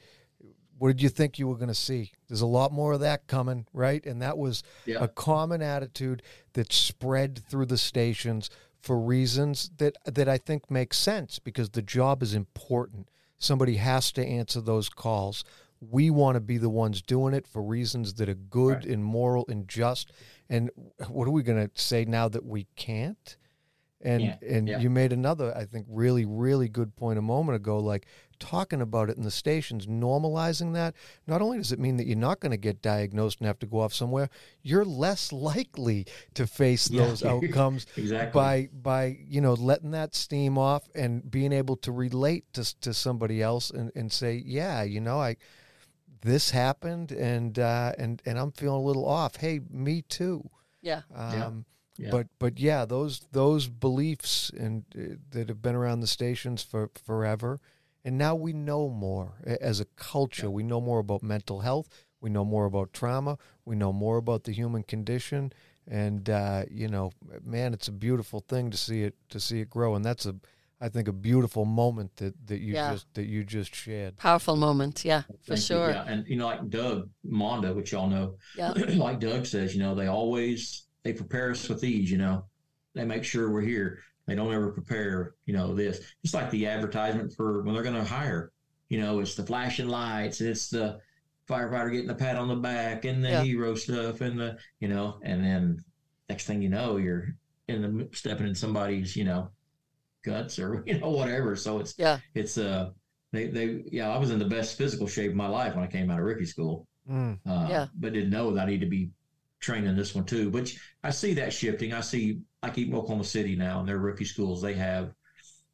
what did you think you were going to see? There's a lot more of that coming, right? And that was yeah. a common attitude that spread through the stations for reasons that that I think make sense because the job is important. Somebody has to answer those calls we want to be the ones doing it for reasons that are good right. and moral and just. And what are we going to say now that we can't? And yeah. and yeah. you made another, I think, really really good point a moment ago. Like talking about it in the stations, normalizing that. Not only does it mean that you're not going to get diagnosed and have to go off somewhere, you're less [laughs] likely to face yeah. those outcomes [laughs] exactly. by by you know letting that steam off and being able to relate to to somebody else and and say, yeah, you know, I this happened and uh, and and I'm feeling a little off. Hey, me too. Yeah. Um, yeah. But but yeah, those those beliefs and uh, that have been around the stations for forever, and now we know more as a culture. Yeah. We know more about mental health. We know more about trauma. We know more about the human condition, and uh, you know, man, it's a beautiful thing to see it to see it grow, and that's a I think a beautiful moment that, that you yeah. just that you just shared. Powerful moment, yeah, for Thank sure. You. Yeah, and you know, like Doug Monda, which y'all know, yeah. [clears throat] like Doug says, you know, they always they prepare us with these. You know, they make sure we're here. They don't ever prepare, you know, this. It's like the advertisement for when they're going to hire. You know, it's the flashing lights, and it's the firefighter getting the pat on the back, and the yeah. hero stuff, and the you know, and then next thing you know, you're in the stepping in somebody's, you know guts or [laughs] you know whatever. So it's yeah, it's uh they they yeah I was in the best physical shape of my life when I came out of rookie school. Mm. Uh, yeah, but didn't know that I need to be training this one too. But I see that shifting. I see like even Oklahoma City now in their rookie schools they have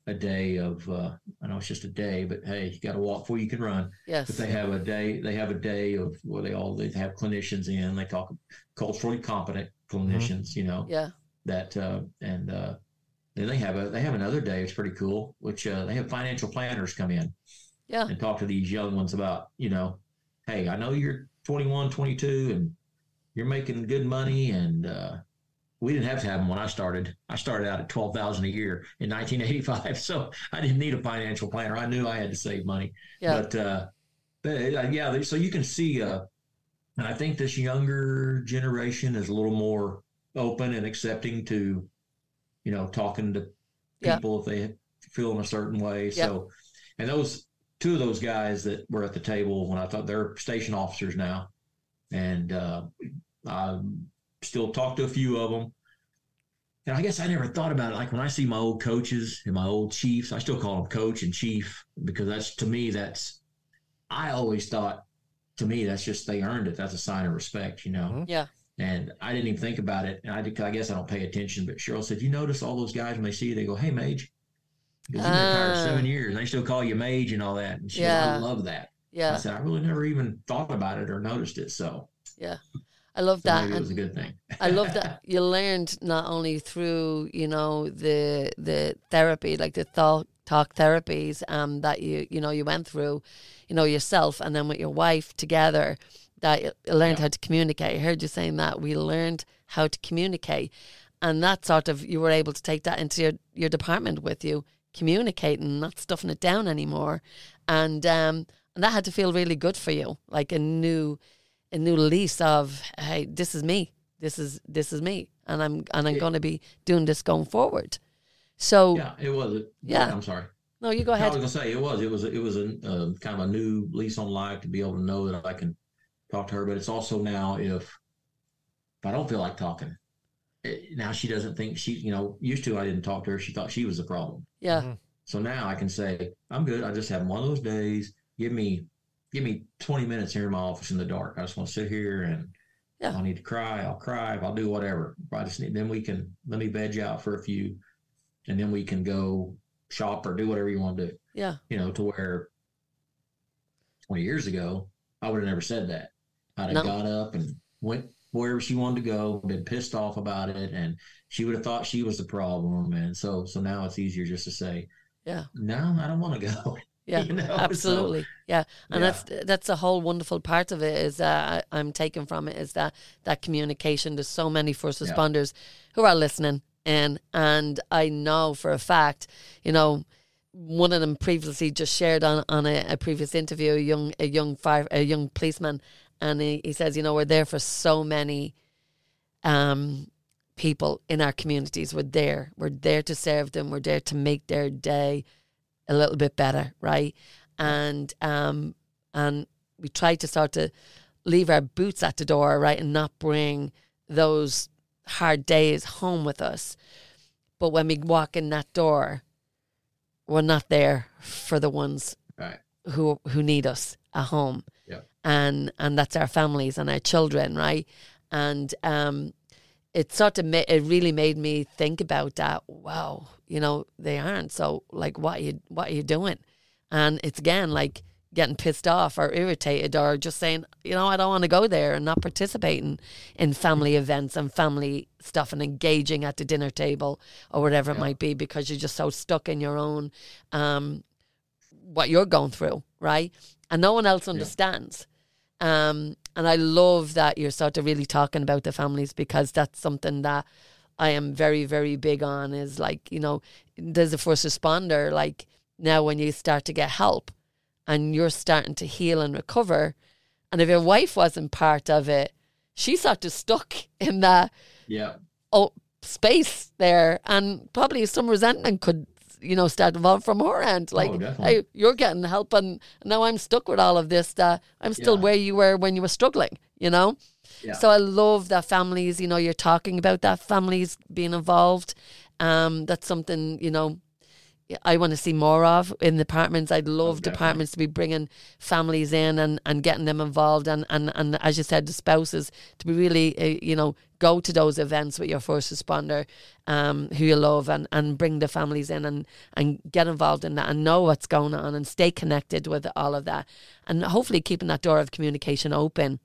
a day of uh, I know it's just a day, but hey, you got to walk before you can run. Yes. But they have a day. They have a day of where they all they have clinicians in. They talk culturally competent clinicians. Mm-hmm. You know. Yeah. That uh, and uh, then they have a they have another day. It's pretty cool, which uh, they have financial planners come in, yeah, and talk to these young ones about you know, hey, I know you're 21, 22, and you're making good money, and uh, we didn't have to have them when I started. I started out at twelve thousand a year in 1985, [laughs] so I didn't need a financial planner. I knew I had to save money. Yeah. But, uh, but uh, yeah, so you can see, uh, and I think this younger generation is a little more open and accepting to you know, talking to people yeah. if they feel in a certain way. Yeah. So, and those two of those guys that were at the table when I thought they're station officers now, and uh, I still talk to a few of them. And I guess I never thought about it. Like when I see my old coaches and my old chiefs, I still call them coach and chief because that's to me that's I always thought to me that's just they earned it. That's a sign of respect, you know. Mm-hmm. Yeah. And I didn't even think about it. And I, I guess I don't pay attention. But Cheryl said, "You notice all those guys when they see you, they go, "Hey, Mage," because you've been retired uh, seven years. And they still call you Mage and all that. And she yeah. I love that. Yeah. I said, I really never even thought about it or noticed it. So yeah. I love So that. it was a good thing. I love that [laughs] you learned not only through you know the the therapy, like the thought talk therapies, um, that you you know you went through, you know yourself, and then with your wife together, that you learned Yeah. how to communicate. I heard you saying that we learned how to communicate, and that sort of you were able to take that into your your department with you, communicating, not stuffing it down anymore, and um, and that had to feel really good for you, like a new a new lease of hey, this is me this is this is me and i'm and i'm Yeah. going to be doing this going forward so Yeah, it was. Yeah. I'm sorry. no you go ahead. I was gonna say it was. It was. It was a uh, kind of a new lease on life to be able to know that I can talk to her. But it's also now if if I don't feel like talking, it, now she doesn't think she. You know, used to I didn't talk to her. She thought she was the problem. yeah Mhm. So now I can say I'm good. I just have one of those days. Give me give me 20 minutes here in my office in the dark. I just want to sit here and Yeah. if I need to cry, I'll cry. If I'll do whatever. I just need, then we can let me veg out for a few, and then we can go shop or do whatever you want to do. yeah You know, to where 20 years ago, I would have never said that. I'd have No. got up and went wherever she wanted to go, been pissed off about it, and she would have thought she was the problem. And so, so now it's easier just to say, Yeah. no, I don't want to go. [laughs] yeah You know, so- absolutely yeah and Yeah. that's that's a whole wonderful part of it is that I- i'm taking from it is that that communication there's so many first Yeah. responders who are listening in and i know for a fact you know one of them previously just shared on on a, a previous interview a young a young fire a young policeman and he, he says you know we're there for so many um people in our communities. We're there. We're there to serve them. We're there to make their day a little bit better right? And um and we try to start to leave our boots at the door right and not bring those hard days home with us. But when we walk in that door we're not there for the ones Right. who who need us at home Yep. and and that's our families and our children right? And um it sort of ma- it really made me think about that. Wow you know they aren't. So like what are you what are you doing? And it's again like getting pissed off or irritated or just saying you know i don't want to go there and not participating in family events and family stuff and engaging at the dinner table or whatever it might be because you're just so stuck in your own um what you're going through right and no one else understands um and i love that you're sort of really talking about the families because that's something that i am very very big on is like you know there's a first responder like now when you start to get help and you're starting to heal and recover and if your wife wasn't part of it she's sort of stuck [laughs] in that Yeah. oh, space there, and probably some resentment could, you know, start involved from her end. Like, definitely. hey, you're getting help, and now I'm stuck with all of this. That I'm still Yeah. where you were when you were struggling. You know. Yeah. So I love that families. You know, you're talking about that families being involved. Um, that's something you know. I want to see more of in departments. I'd love Oh, departments to be bringing families in and, and getting them involved, and, and, and as you said, the spouses to be really, uh, you know, go to those events with your first responder, um, who you love, and, and bring the families in and, and get involved in that and know what's going on and stay connected with all of that, and hopefully keeping that door of communication open.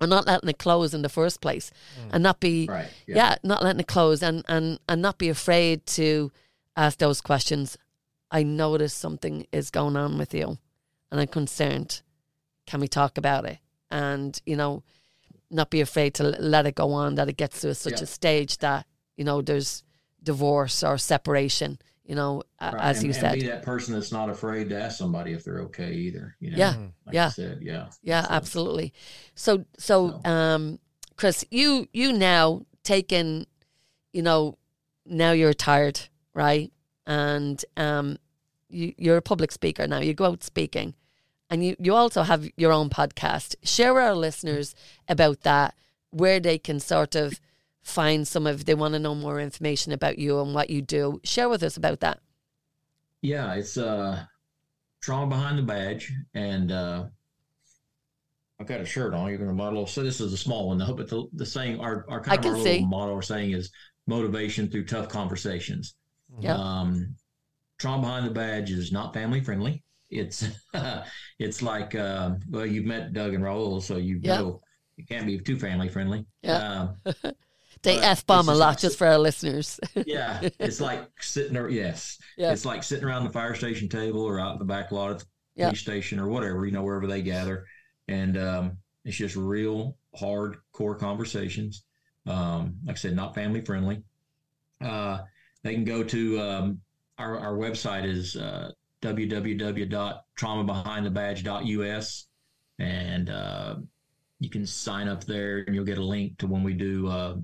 And not letting it close in the first place, and not be Right. yeah. not letting it close and, and, and not be afraid to ask those questions. I notice something is going on with you and I'm concerned. Can we talk about it? And, you know, not be afraid to let it go on, that it gets to such Yeah. a stage that, you know, there's divorce or separation, you know, a- Right. as and, you and said. be that person that's not afraid to ask somebody if they're okay either. You know? Yeah. Like Yeah. You said, yeah. Yeah, So, absolutely. So, so, um, Chris, you you now taken, you know, now you're retired, right? And um, you you're a public speaker now. You go out speaking, and you you also have your own podcast. Share with our listeners about that, where they can sort of find some of. They want to know more information about you and what you do. Share with us about that. Yeah, it's uh trauma behind the badge and uh I've got a shirt on, you're gonna model. So this is a small one though, but the the saying our, our kind I of our see. little motto or saying is motivation through tough conversations. Yeah. Um trauma behind the badge is not family friendly. It's [laughs] it's like uh, well you've met Doug and Raul, so you Yeah. know it can't be too family friendly. Yeah. Um, [laughs] they f bomb a lot, like, just for our listeners. [laughs] yeah, it's like sitting there. Yes, yeah. it's like sitting around the fire station table or out in the back lot at the police station or whatever. You know, wherever they gather, and um, it's just real hardcore conversations. Um, like I said, not family friendly. Uh, they can go to um, our our website is uh, www.traumabehindthebadge.us and uh, you can sign up there and you'll get a link to when we do uh,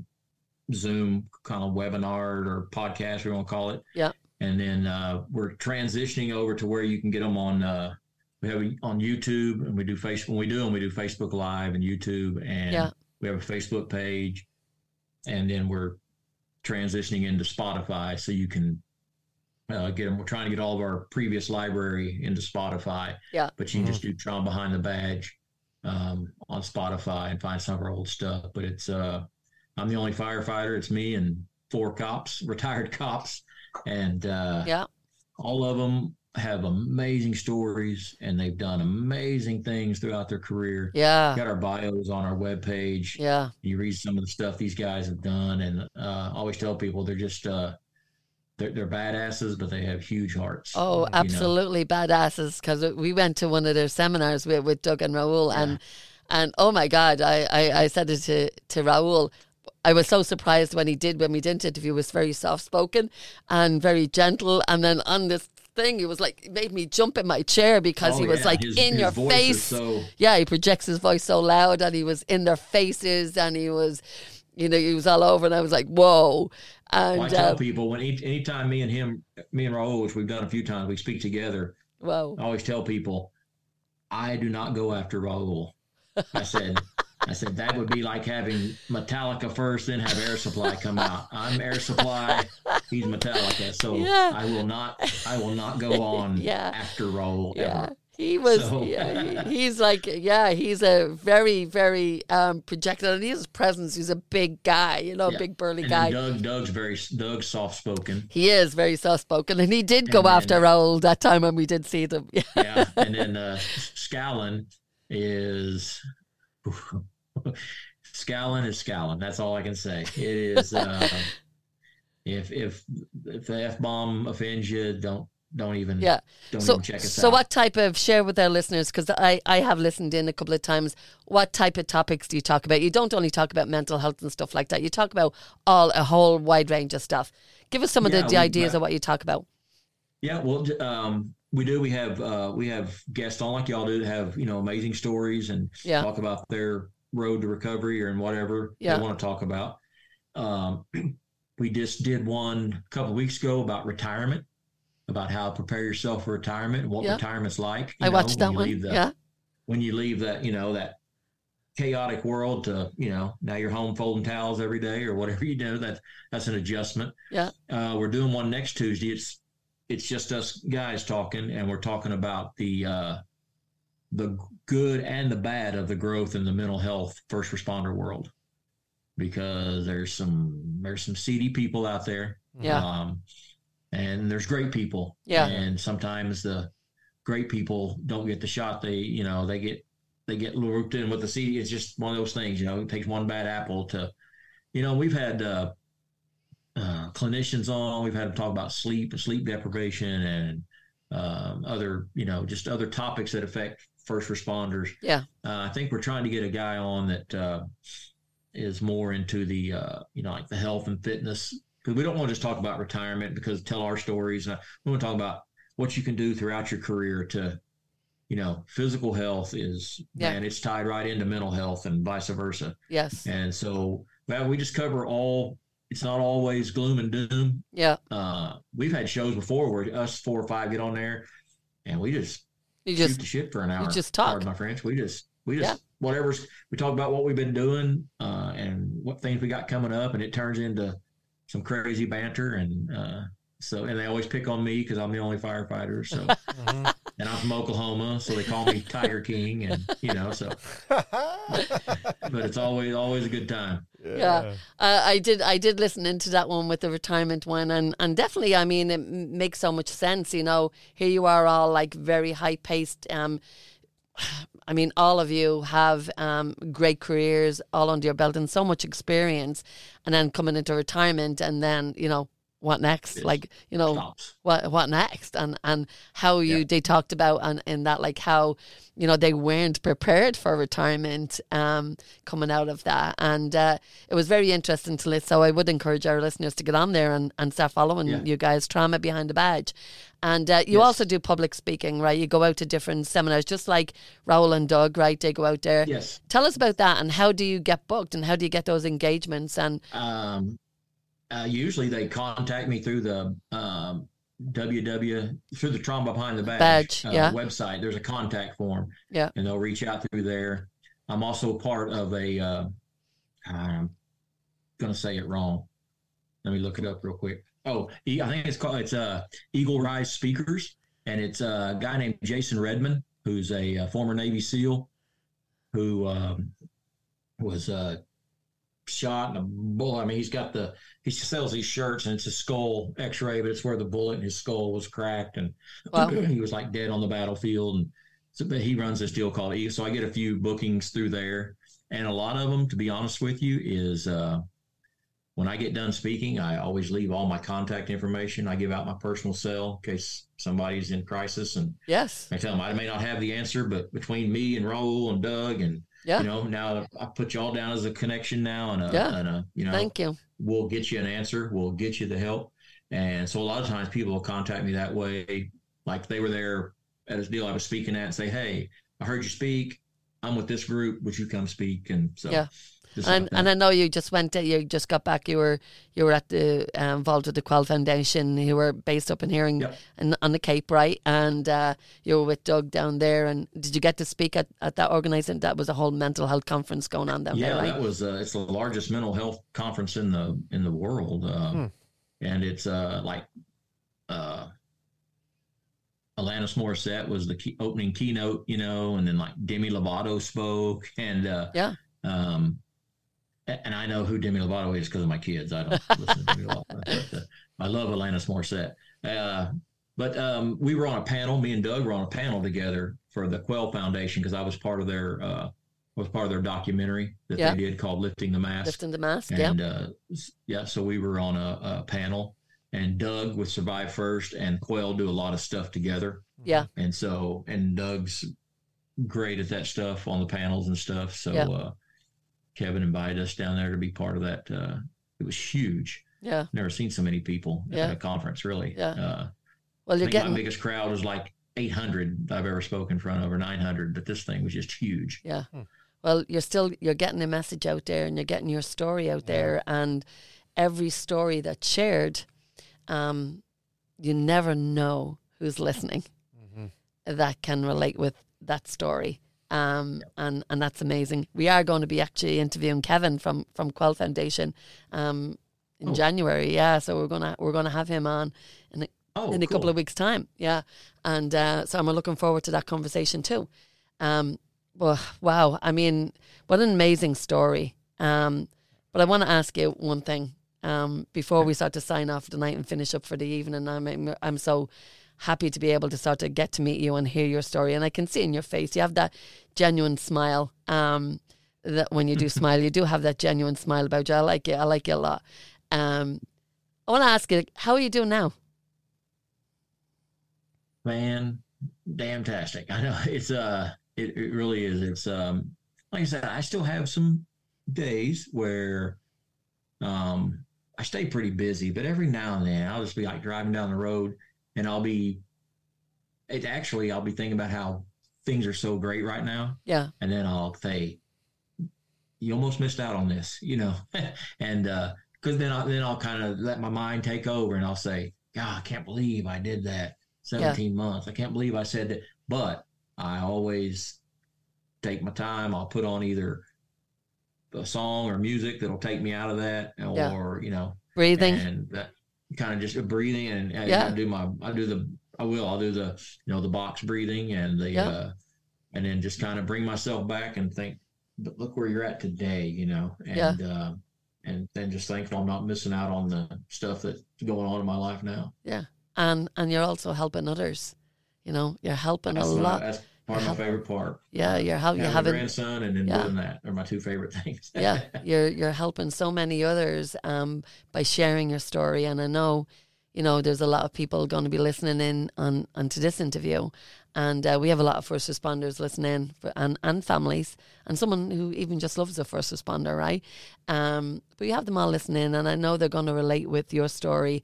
Zoom kind of webinar or podcast, we want to call it. Yeah. And then uh, we're transitioning over to where you can get them on. Uh, we have on YouTube and we do Facebook. When we do them, we do Facebook Live and YouTube, and yeah. we have a Facebook page. And then we're transitioning into Spotify, so you can uh, get them. We're trying to get all of our previous library into Spotify. Yeah. But you can mm-hmm. just do Trauma Behind the Badge um, on Spotify and find some of our old stuff. But it's uh, I'm the only firefighter. It's me and four cops, [laughs] retired cops, and uh, yeah, all of them have amazing stories and they've done amazing things throughout their career. Yeah. Got our bios on our webpage. Yeah. You read some of the stuff these guys have done and uh, always tell people they're just uh, they're, they're badasses, but they have huge hearts. Oh, absolutely know. badasses! Because we went to one of their seminars with, with Doug and Raul, yeah. and and oh my God, I, I, I said it to to Raul. I was so surprised when he did when we didn't interview. He was very soft spoken and very gentle, and then on this thing. He was like, made me jump in my chair because oh, he was yeah. like his, in his your face. So... Yeah, he projects his voice so loud and he was in their faces and he was, you know, he was all over. And I was like, whoa. And well, I tell uh, people when each, anytime me and him, me and Raul, which we've done a few times, we speak together. Whoa. I always tell people, I do not go after Raul. I said, I said that would be like having Metallica first, then have Air Supply come out. I'm Air Supply, he's Metallica, so yeah. I will not, I will not go on [laughs] yeah. after Raul yeah. ever. He was, so. yeah, [laughs] he, he's like, yeah, he's a very, very um, projected, and his presence. He's a big guy, you know, yeah. big burly and guy. Doug, Doug's very, Doug's soft spoken. He is very soft spoken, and he did go and after then, Raul that time when we did see them. [laughs] yeah, and then uh, Scallon is. Scallon is Scallon. That's all I can say. It is. Uh, [laughs] if if if the f bomb offends you, don't don't even yeah. Don't so, even check us so out. what type of share with our listeners? Because I I have listened in a couple of times. What type of topics do you talk about? You don't only talk about mental health and stuff like that. You talk about all a whole wide range of stuff. Give us some of yeah, the, the ideas uh, of what you talk about. Yeah, well, um, we do. We have uh, we have guests on like y'all do that have you know amazing stories and yeah. talk about their road to recovery or in whatever yeah. they want to talk about. Um, [clears throat] we just did one a couple weeks ago about retirement, about how to prepare yourself for retirement and what retirement's like. I know, watched that one. The, yeah. When you leave that, you know, that chaotic world to, you know, now you're home folding towels every day or whatever [laughs] you do, that that's an adjustment. Yeah. Uh, we're doing one next Tuesday. It's, it's just us guys talking and we're talking about the, uh, the good and the bad of the growth in the mental health first responder world because there's some there's some seedy people out there. Yeah. Um, and there's great people. Yeah. And sometimes the great people don't get the shot. They you know they get they get looped in with the seedy. It's just one of those things you know it takes one bad apple to you know we've had uh, uh, clinicians on. We've had them talk about sleep and sleep deprivation and um, other you know just other topics that affect first responders. Yeah. Uh, I think we're trying to get a guy on that uh, is more into the, uh, you know, like the health and fitness. Because we don't want to just talk about retirement because tell our stories. Uh, we want to talk about what you can do throughout your career to, you know, physical health is, yeah. man, it's tied right into mental health and vice versa. Yes. And so, well, we just cover all it's not always gloom and doom. Yeah. Uh, we've had shows before where us four or five get on there and we just you just shoot the shit for an hour. You just talk. Pardon my French. We just we just yeah. whatever's we talk about what we've been doing uh, and what things we got coming up, and it turns into some crazy banter and uh, so and they always pick on me because I'm the only firefighter. So [laughs] mm-hmm. and I'm from Oklahoma, so they call me Tiger King, and you know so. [laughs] but it's always always a good time. Yeah. Uh, I did. I did listen into that one with the retirement one, and and definitely, I mean, it makes so much sense. You know, here you are, all like very high paced. Um, [sighs] I mean, all of you have um, great careers all under your belt and so much experience, and then coming into retirement, and then you know what next? Yes. Like, you know, Stops. what what next? And and how you yeah. they talked about and in that like how, you know, they weren't prepared for retirement um coming out of that. And uh, it was very interesting to listen. So I would encourage our listeners to get on there and, and start following yeah. you guys, Trauma Behind the Badge. And uh, you yes. also do public speaking, right? You go out to different seminars, just like Raoul and Doug, right? They go out there. Yes. Tell us about that and how do you get booked and how do you get those engagements? And um, uh, usually they contact me through the um, www through the trauma behind the badge, badge uh, yeah. website. There's a contact form, yeah, and they'll reach out through there. I'm also part of a. Uh, I'm gonna say it wrong. Let me look it up real quick. Oh, I think it's called it's uh, Eagle Rise Speakers, and it's a guy named Jason Redman, who's a, a former Navy SEAL, who um, was uh, shot and a bullet. I mean, he's got the he sells these shirts and it's a skull X-ray, but it's where the bullet in his skull was cracked and wow. [clears throat] he was like dead on the battlefield. And so, but he runs this deal called E. So I get a few bookings through there, and a lot of them, to be honest with you, is uh, when I get done speaking, I always leave all my contact information. I give out my personal cell in case somebody's in crisis, and yes, I tell them I may not have the answer, but between me and Raoul and Doug and yeah. You know, now I put you all down as a connection now and a, yeah. and a, you know, thank you. We'll get you an answer. We'll get you the help. And so a lot of times people will contact me that way. Like they were there at a deal I was speaking at and say, Hey, I heard you speak. I'm with this group. Would you come speak? And so, yeah. And, and I know you just went, you just got back. You were you were at the uh, involved with the Quell Foundation. You were based up in Hearing yep. in, on the Cape, right? And uh, you were with Doug down there. And did you get to speak at, at that organisation? That was a whole mental health conference going on down yeah, there. Yeah, right? that was. Uh, it's the largest mental health conference in the in the world, uh, hmm. and it's uh, like. Uh, Alanis Morissette was the key, opening keynote, you know, and then like Demi Lovato spoke, and uh, yeah, um, and I know who Demi Lovato is because of my kids. I don't [laughs] listen to Demi Lovato, but uh, I love Alanis Morissette. Uh, but um, we were on a panel. Me and Doug were on a panel together for the Quell Foundation because I was part of their uh, was part of their documentary that yeah. they did called "Lifting the Mask." Lifting the Mask. And yeah. Uh, yeah, so we were on a, a, panel, and Doug with Survive First and Quell do a lot of stuff together. Yeah. And so, and Doug's great at that stuff on the panels and stuff. So. Yeah uh, Kevin invited us down there to be part of that. Uh, it was huge. Yeah. Never seen so many people yeah. at a conference, really. Yeah. Uh, well, you're getting my biggest crowd was like 800 I've ever spoken in front of, or 900. But this thing was just huge. Yeah. Hmm. Well, you're still you're getting a message out there, and you're getting your story out yeah. there, and every story that's shared, um, you never know who's listening mm-hmm. that can relate with that story. Um, and and that's amazing. We are going to be actually interviewing Kevin from from Quell Foundation um, in oh. January. Yeah, so we're gonna we're gonna have him on in a, oh, in a cool. couple of weeks' time. Yeah, and uh, so I'm looking forward to that conversation too. Um, well, wow, I mean, what an amazing story. Um, but I want to ask you one thing um, before we start to sign off tonight and finish up for the evening. I'm I'm so happy to be able to start to get to meet you and hear your story. And I can see in your face you have that genuine smile. Um, that when you do [laughs] smile, you do have that genuine smile about you. I like you. I like you a lot. Um, I want to ask you, how are you doing now? Man, damn tastic. I know it's uh, it, it really is. It's um, like I said, I still have some days where um, I stay pretty busy, but every now and then I'll just be like driving down the road and I'll be it actually I'll be thinking about how things are so great right now. Yeah. And then I'll say, you almost missed out on this, you know, [laughs] and uh, because then I then I'll kind of let my mind take over and I'll say, God, I can't believe I did that. Seventeen yeah. months. I can't believe I said that. But I always take my time. I'll put on either a song or music that'll take me out of that, or yeah. you know, breathing and that kind of just breathing and, and yeah. I do my I do the I will I'll do the you know the box breathing and the yeah. uh, and then just kind of bring myself back and think but look where you're at today you know and yeah. uh, and then just thankful I'm not missing out on the stuff that's going on in my life now yeah and and you're also helping others you know you're helping that's a lot That's Part of my favorite part. Yeah, you're helping you're having grandson and then yeah. doing that are my two favorite [laughs] things. yeah, you're you're helping so many others um, by sharing your story, and I know, you know, there's a lot of people going to be listening in on on to this interview, and uh, we have a lot of first responders listening for, and and families, and someone who even just loves a first responder, right? Um, but you have them all listening, and I know they're going to relate with your story.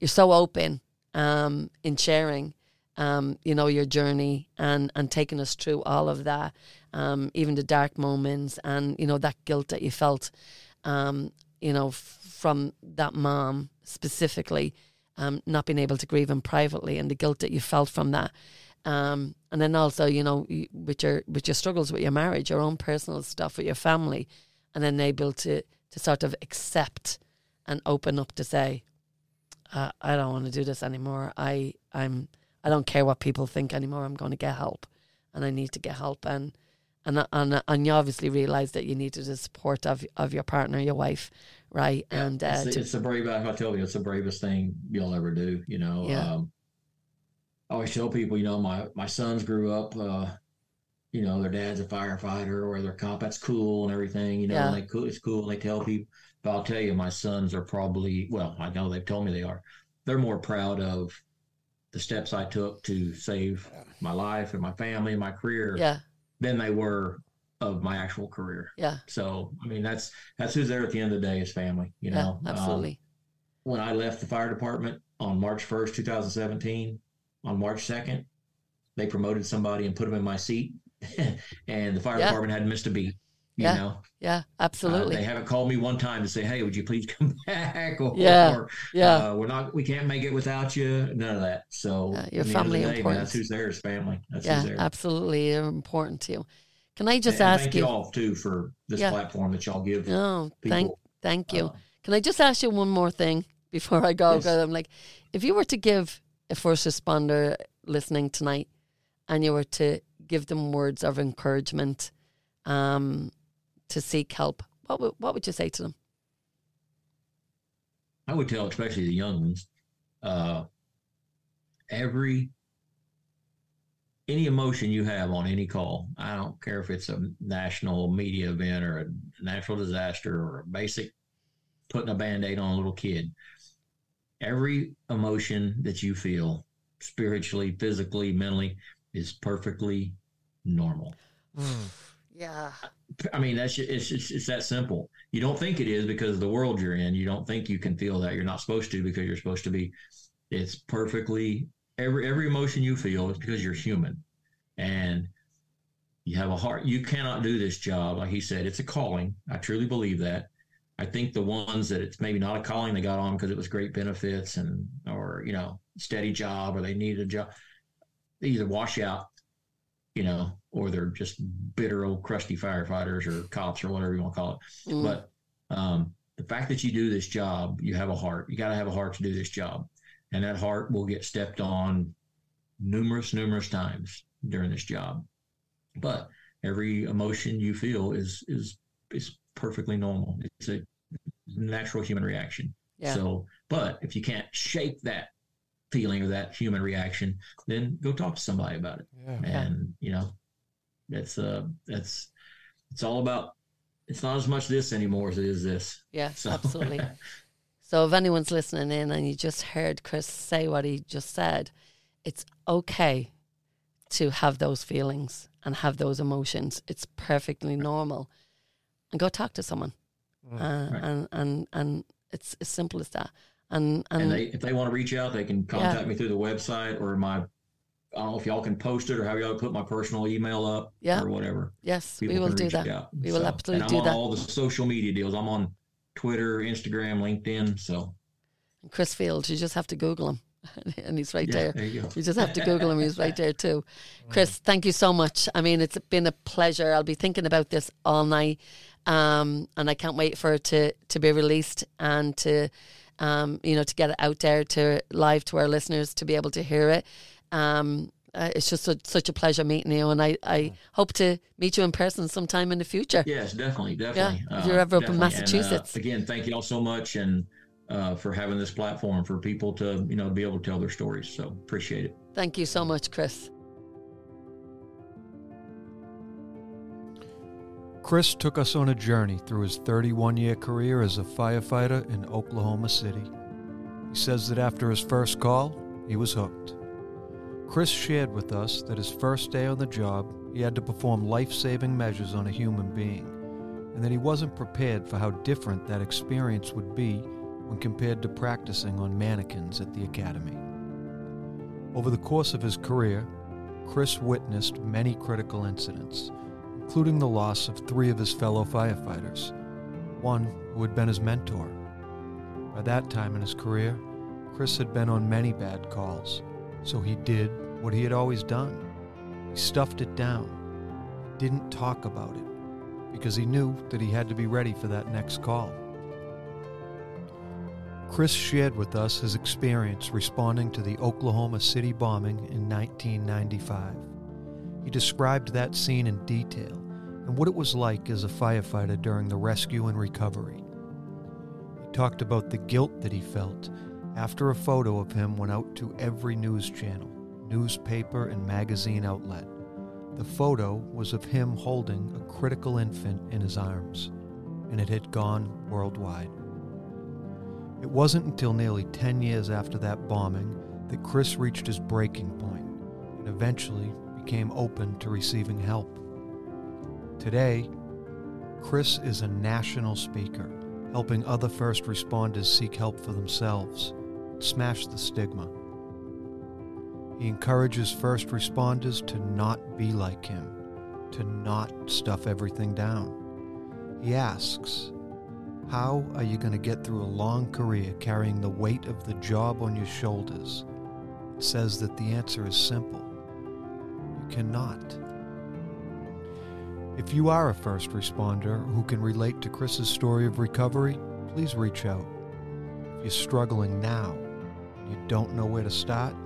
You're so open um, in sharing um, you know, your journey and, and taking us through all of that, um, even the dark moments and, you know, that guilt that you felt, um, you know, f- from that mom specifically, um, not being able to grieve him privately and the guilt that you felt from that. Um, and then also, you know, with your with your struggles with your marriage, your own personal stuff with your family, and then able to to sort of accept and open up to say, uh, I don't want to do this anymore. I I'm I don't care what people think anymore. I'm going to get help, and I need to get help. And and and and you obviously realize that you needed the support of of your partner, your wife, right? Yeah, and uh, it's, it's the brave. I tell you, it's the bravest thing you'll ever do. You know. Yeah. Um, I always tell people, you know, my my sons grew up. Uh, you know, their dad's a firefighter or their cop. That's cool and everything. You know, yeah. and they, it's cool. And they tell people. But I'll tell you, my sons are probably well. I know they've told me they are. They're more proud of the steps I took to save my life and my family and my career yeah. Than they were of my actual career. Yeah. So I mean that's that's who's there at the end of the day is family. You know. Yeah, absolutely. Um, when I left the fire department on March first, two thousand seventeen, on March second, they promoted somebody and put them in my seat, [laughs] and the fire yeah. department hadn't missed a beat. You yeah. know? Yeah, absolutely. Uh, they haven't called me one time to say, "Hey, would you please [laughs] come back?" Or, yeah, or, yeah. Uh, we're not. We can't make it without you. None of that. So yeah, your family day, important. That's who's there is family. That's yeah, there. absolutely important to you. Can I just and, ask thank you, you all too for this yeah. platform that y'all give? No, people. thank thank you. Uh, Can I just ask you one more thing before I go? Yes. I'm like, if you were to give a first responder listening tonight, and you were to give them words of encouragement, um, to seek help, what would, what would you say to them? I would tell, especially the young ones, uh, every any emotion you have on any call, I don't care if it's a national media event or a natural disaster or a basic putting a band aid on a little kid. Every emotion that you feel, spiritually, physically, mentally, is perfectly normal. Yeah. I mean, that's it's, it's it's that simple. You don't think it is because of the world you're in. You don't think you can feel that. You're not supposed to because you're supposed to be. It's perfectly every every emotion you feel is because you're human, and you have a heart. You cannot do this job, like he said. It's a calling. I truly believe that. I think the ones that it's maybe not a calling they got on because it was great benefits and or you know steady job or they needed a job, they either wash out you know, or they're just bitter old crusty firefighters or cops or whatever you want to call it. Mm. But um, the fact that you do this job, you have a heart. You got to have a heart to do this job, and that heart will get stepped on numerous, numerous times during this job. But every emotion you feel is is is perfectly normal. It's a natural human reaction. Yeah. So, but if you can't shake that feeling or that human reaction, then go talk to somebody about it. Yeah. And you know, that's uh that's it's all about it's not as much this anymore as it is this. Yeah, so. absolutely. [laughs] so if anyone's listening in and you just heard Chris say what he just said, it's okay to have those feelings and have those emotions. It's perfectly normal. And go talk to someone. Mm. Uh, right. and, and and it's as simple as that. And, and, and they, if they want to reach out, they can contact yeah. me through the website or my. I don't know if y'all can post it or how y'all put my personal email up yeah. or whatever. Yes, People we will do that. Out. We will absolutely do that. I'm on all the social media deals. I'm on Twitter, Instagram, LinkedIn. So, Chris Fields, you just have to Google him. [laughs] and he's right yeah, there. there you, you, just have to Google him. He's right there too. [laughs] Chris, thank you so much. I mean, it's been a pleasure. I'll be thinking about this all night, um, and I can't wait for it to to be released and to um, you know, to get it out there to live to our listeners to be able to hear it. Um, uh, it's just a, such a pleasure meeting you, and I, I hope to meet you in person sometime in the future. Yes, definitely, definitely. Yeah, if you're ever uh, up in Massachusetts. And, uh, again, thank you all so much, and uh, for having this platform for people to you know be able to tell their stories. So appreciate it. Thank you so much, Chris. Chris took us on a journey through his 31 year career as a firefighter in Oklahoma City. He says that after his first call, he was hooked. Chris shared with us that his first day on the job, he had to perform life saving measures on a human being, and that he wasn't prepared for how different that experience would be when compared to practicing on mannequins at the academy. Over the course of his career, Chris witnessed many critical incidents, including the loss of three of his fellow firefighters, one who had been his mentor. By that time in his career, Chris had been on many bad calls so he did what he had always done he stuffed it down, didn't talk about it, because he knew that he had to be ready for that next call. Chris shared with us his experience responding to the Oklahoma City bombing in 1995. He described that scene in detail and what it was like as a firefighter during the rescue and recovery. He talked about the guilt that he felt after a photo of him went out to every news channel, newspaper, and magazine outlet. The photo was of him holding a critical infant in his arms, and it had gone worldwide. It wasn't until nearly 10 years after that bombing that Chris reached his breaking point and eventually became open to receiving help. Today, Chris is a national speaker, helping other first responders seek help for themselves smash the stigma. He encourages first responders to not be like him, to not stuff everything down. He asks, How are you going to get through a long career carrying the weight of the job on your shoulders? It says that the answer is simple you cannot. If you are a first responder who can relate to Chris's story of recovery, please reach out. If you're struggling now, and you don't know where to start,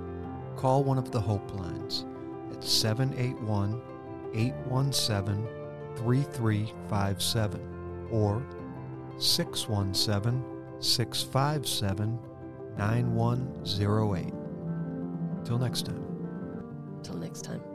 call one of the Hope Lines at 781 817 3357 or 617 657 9108. Till next time. Till next time.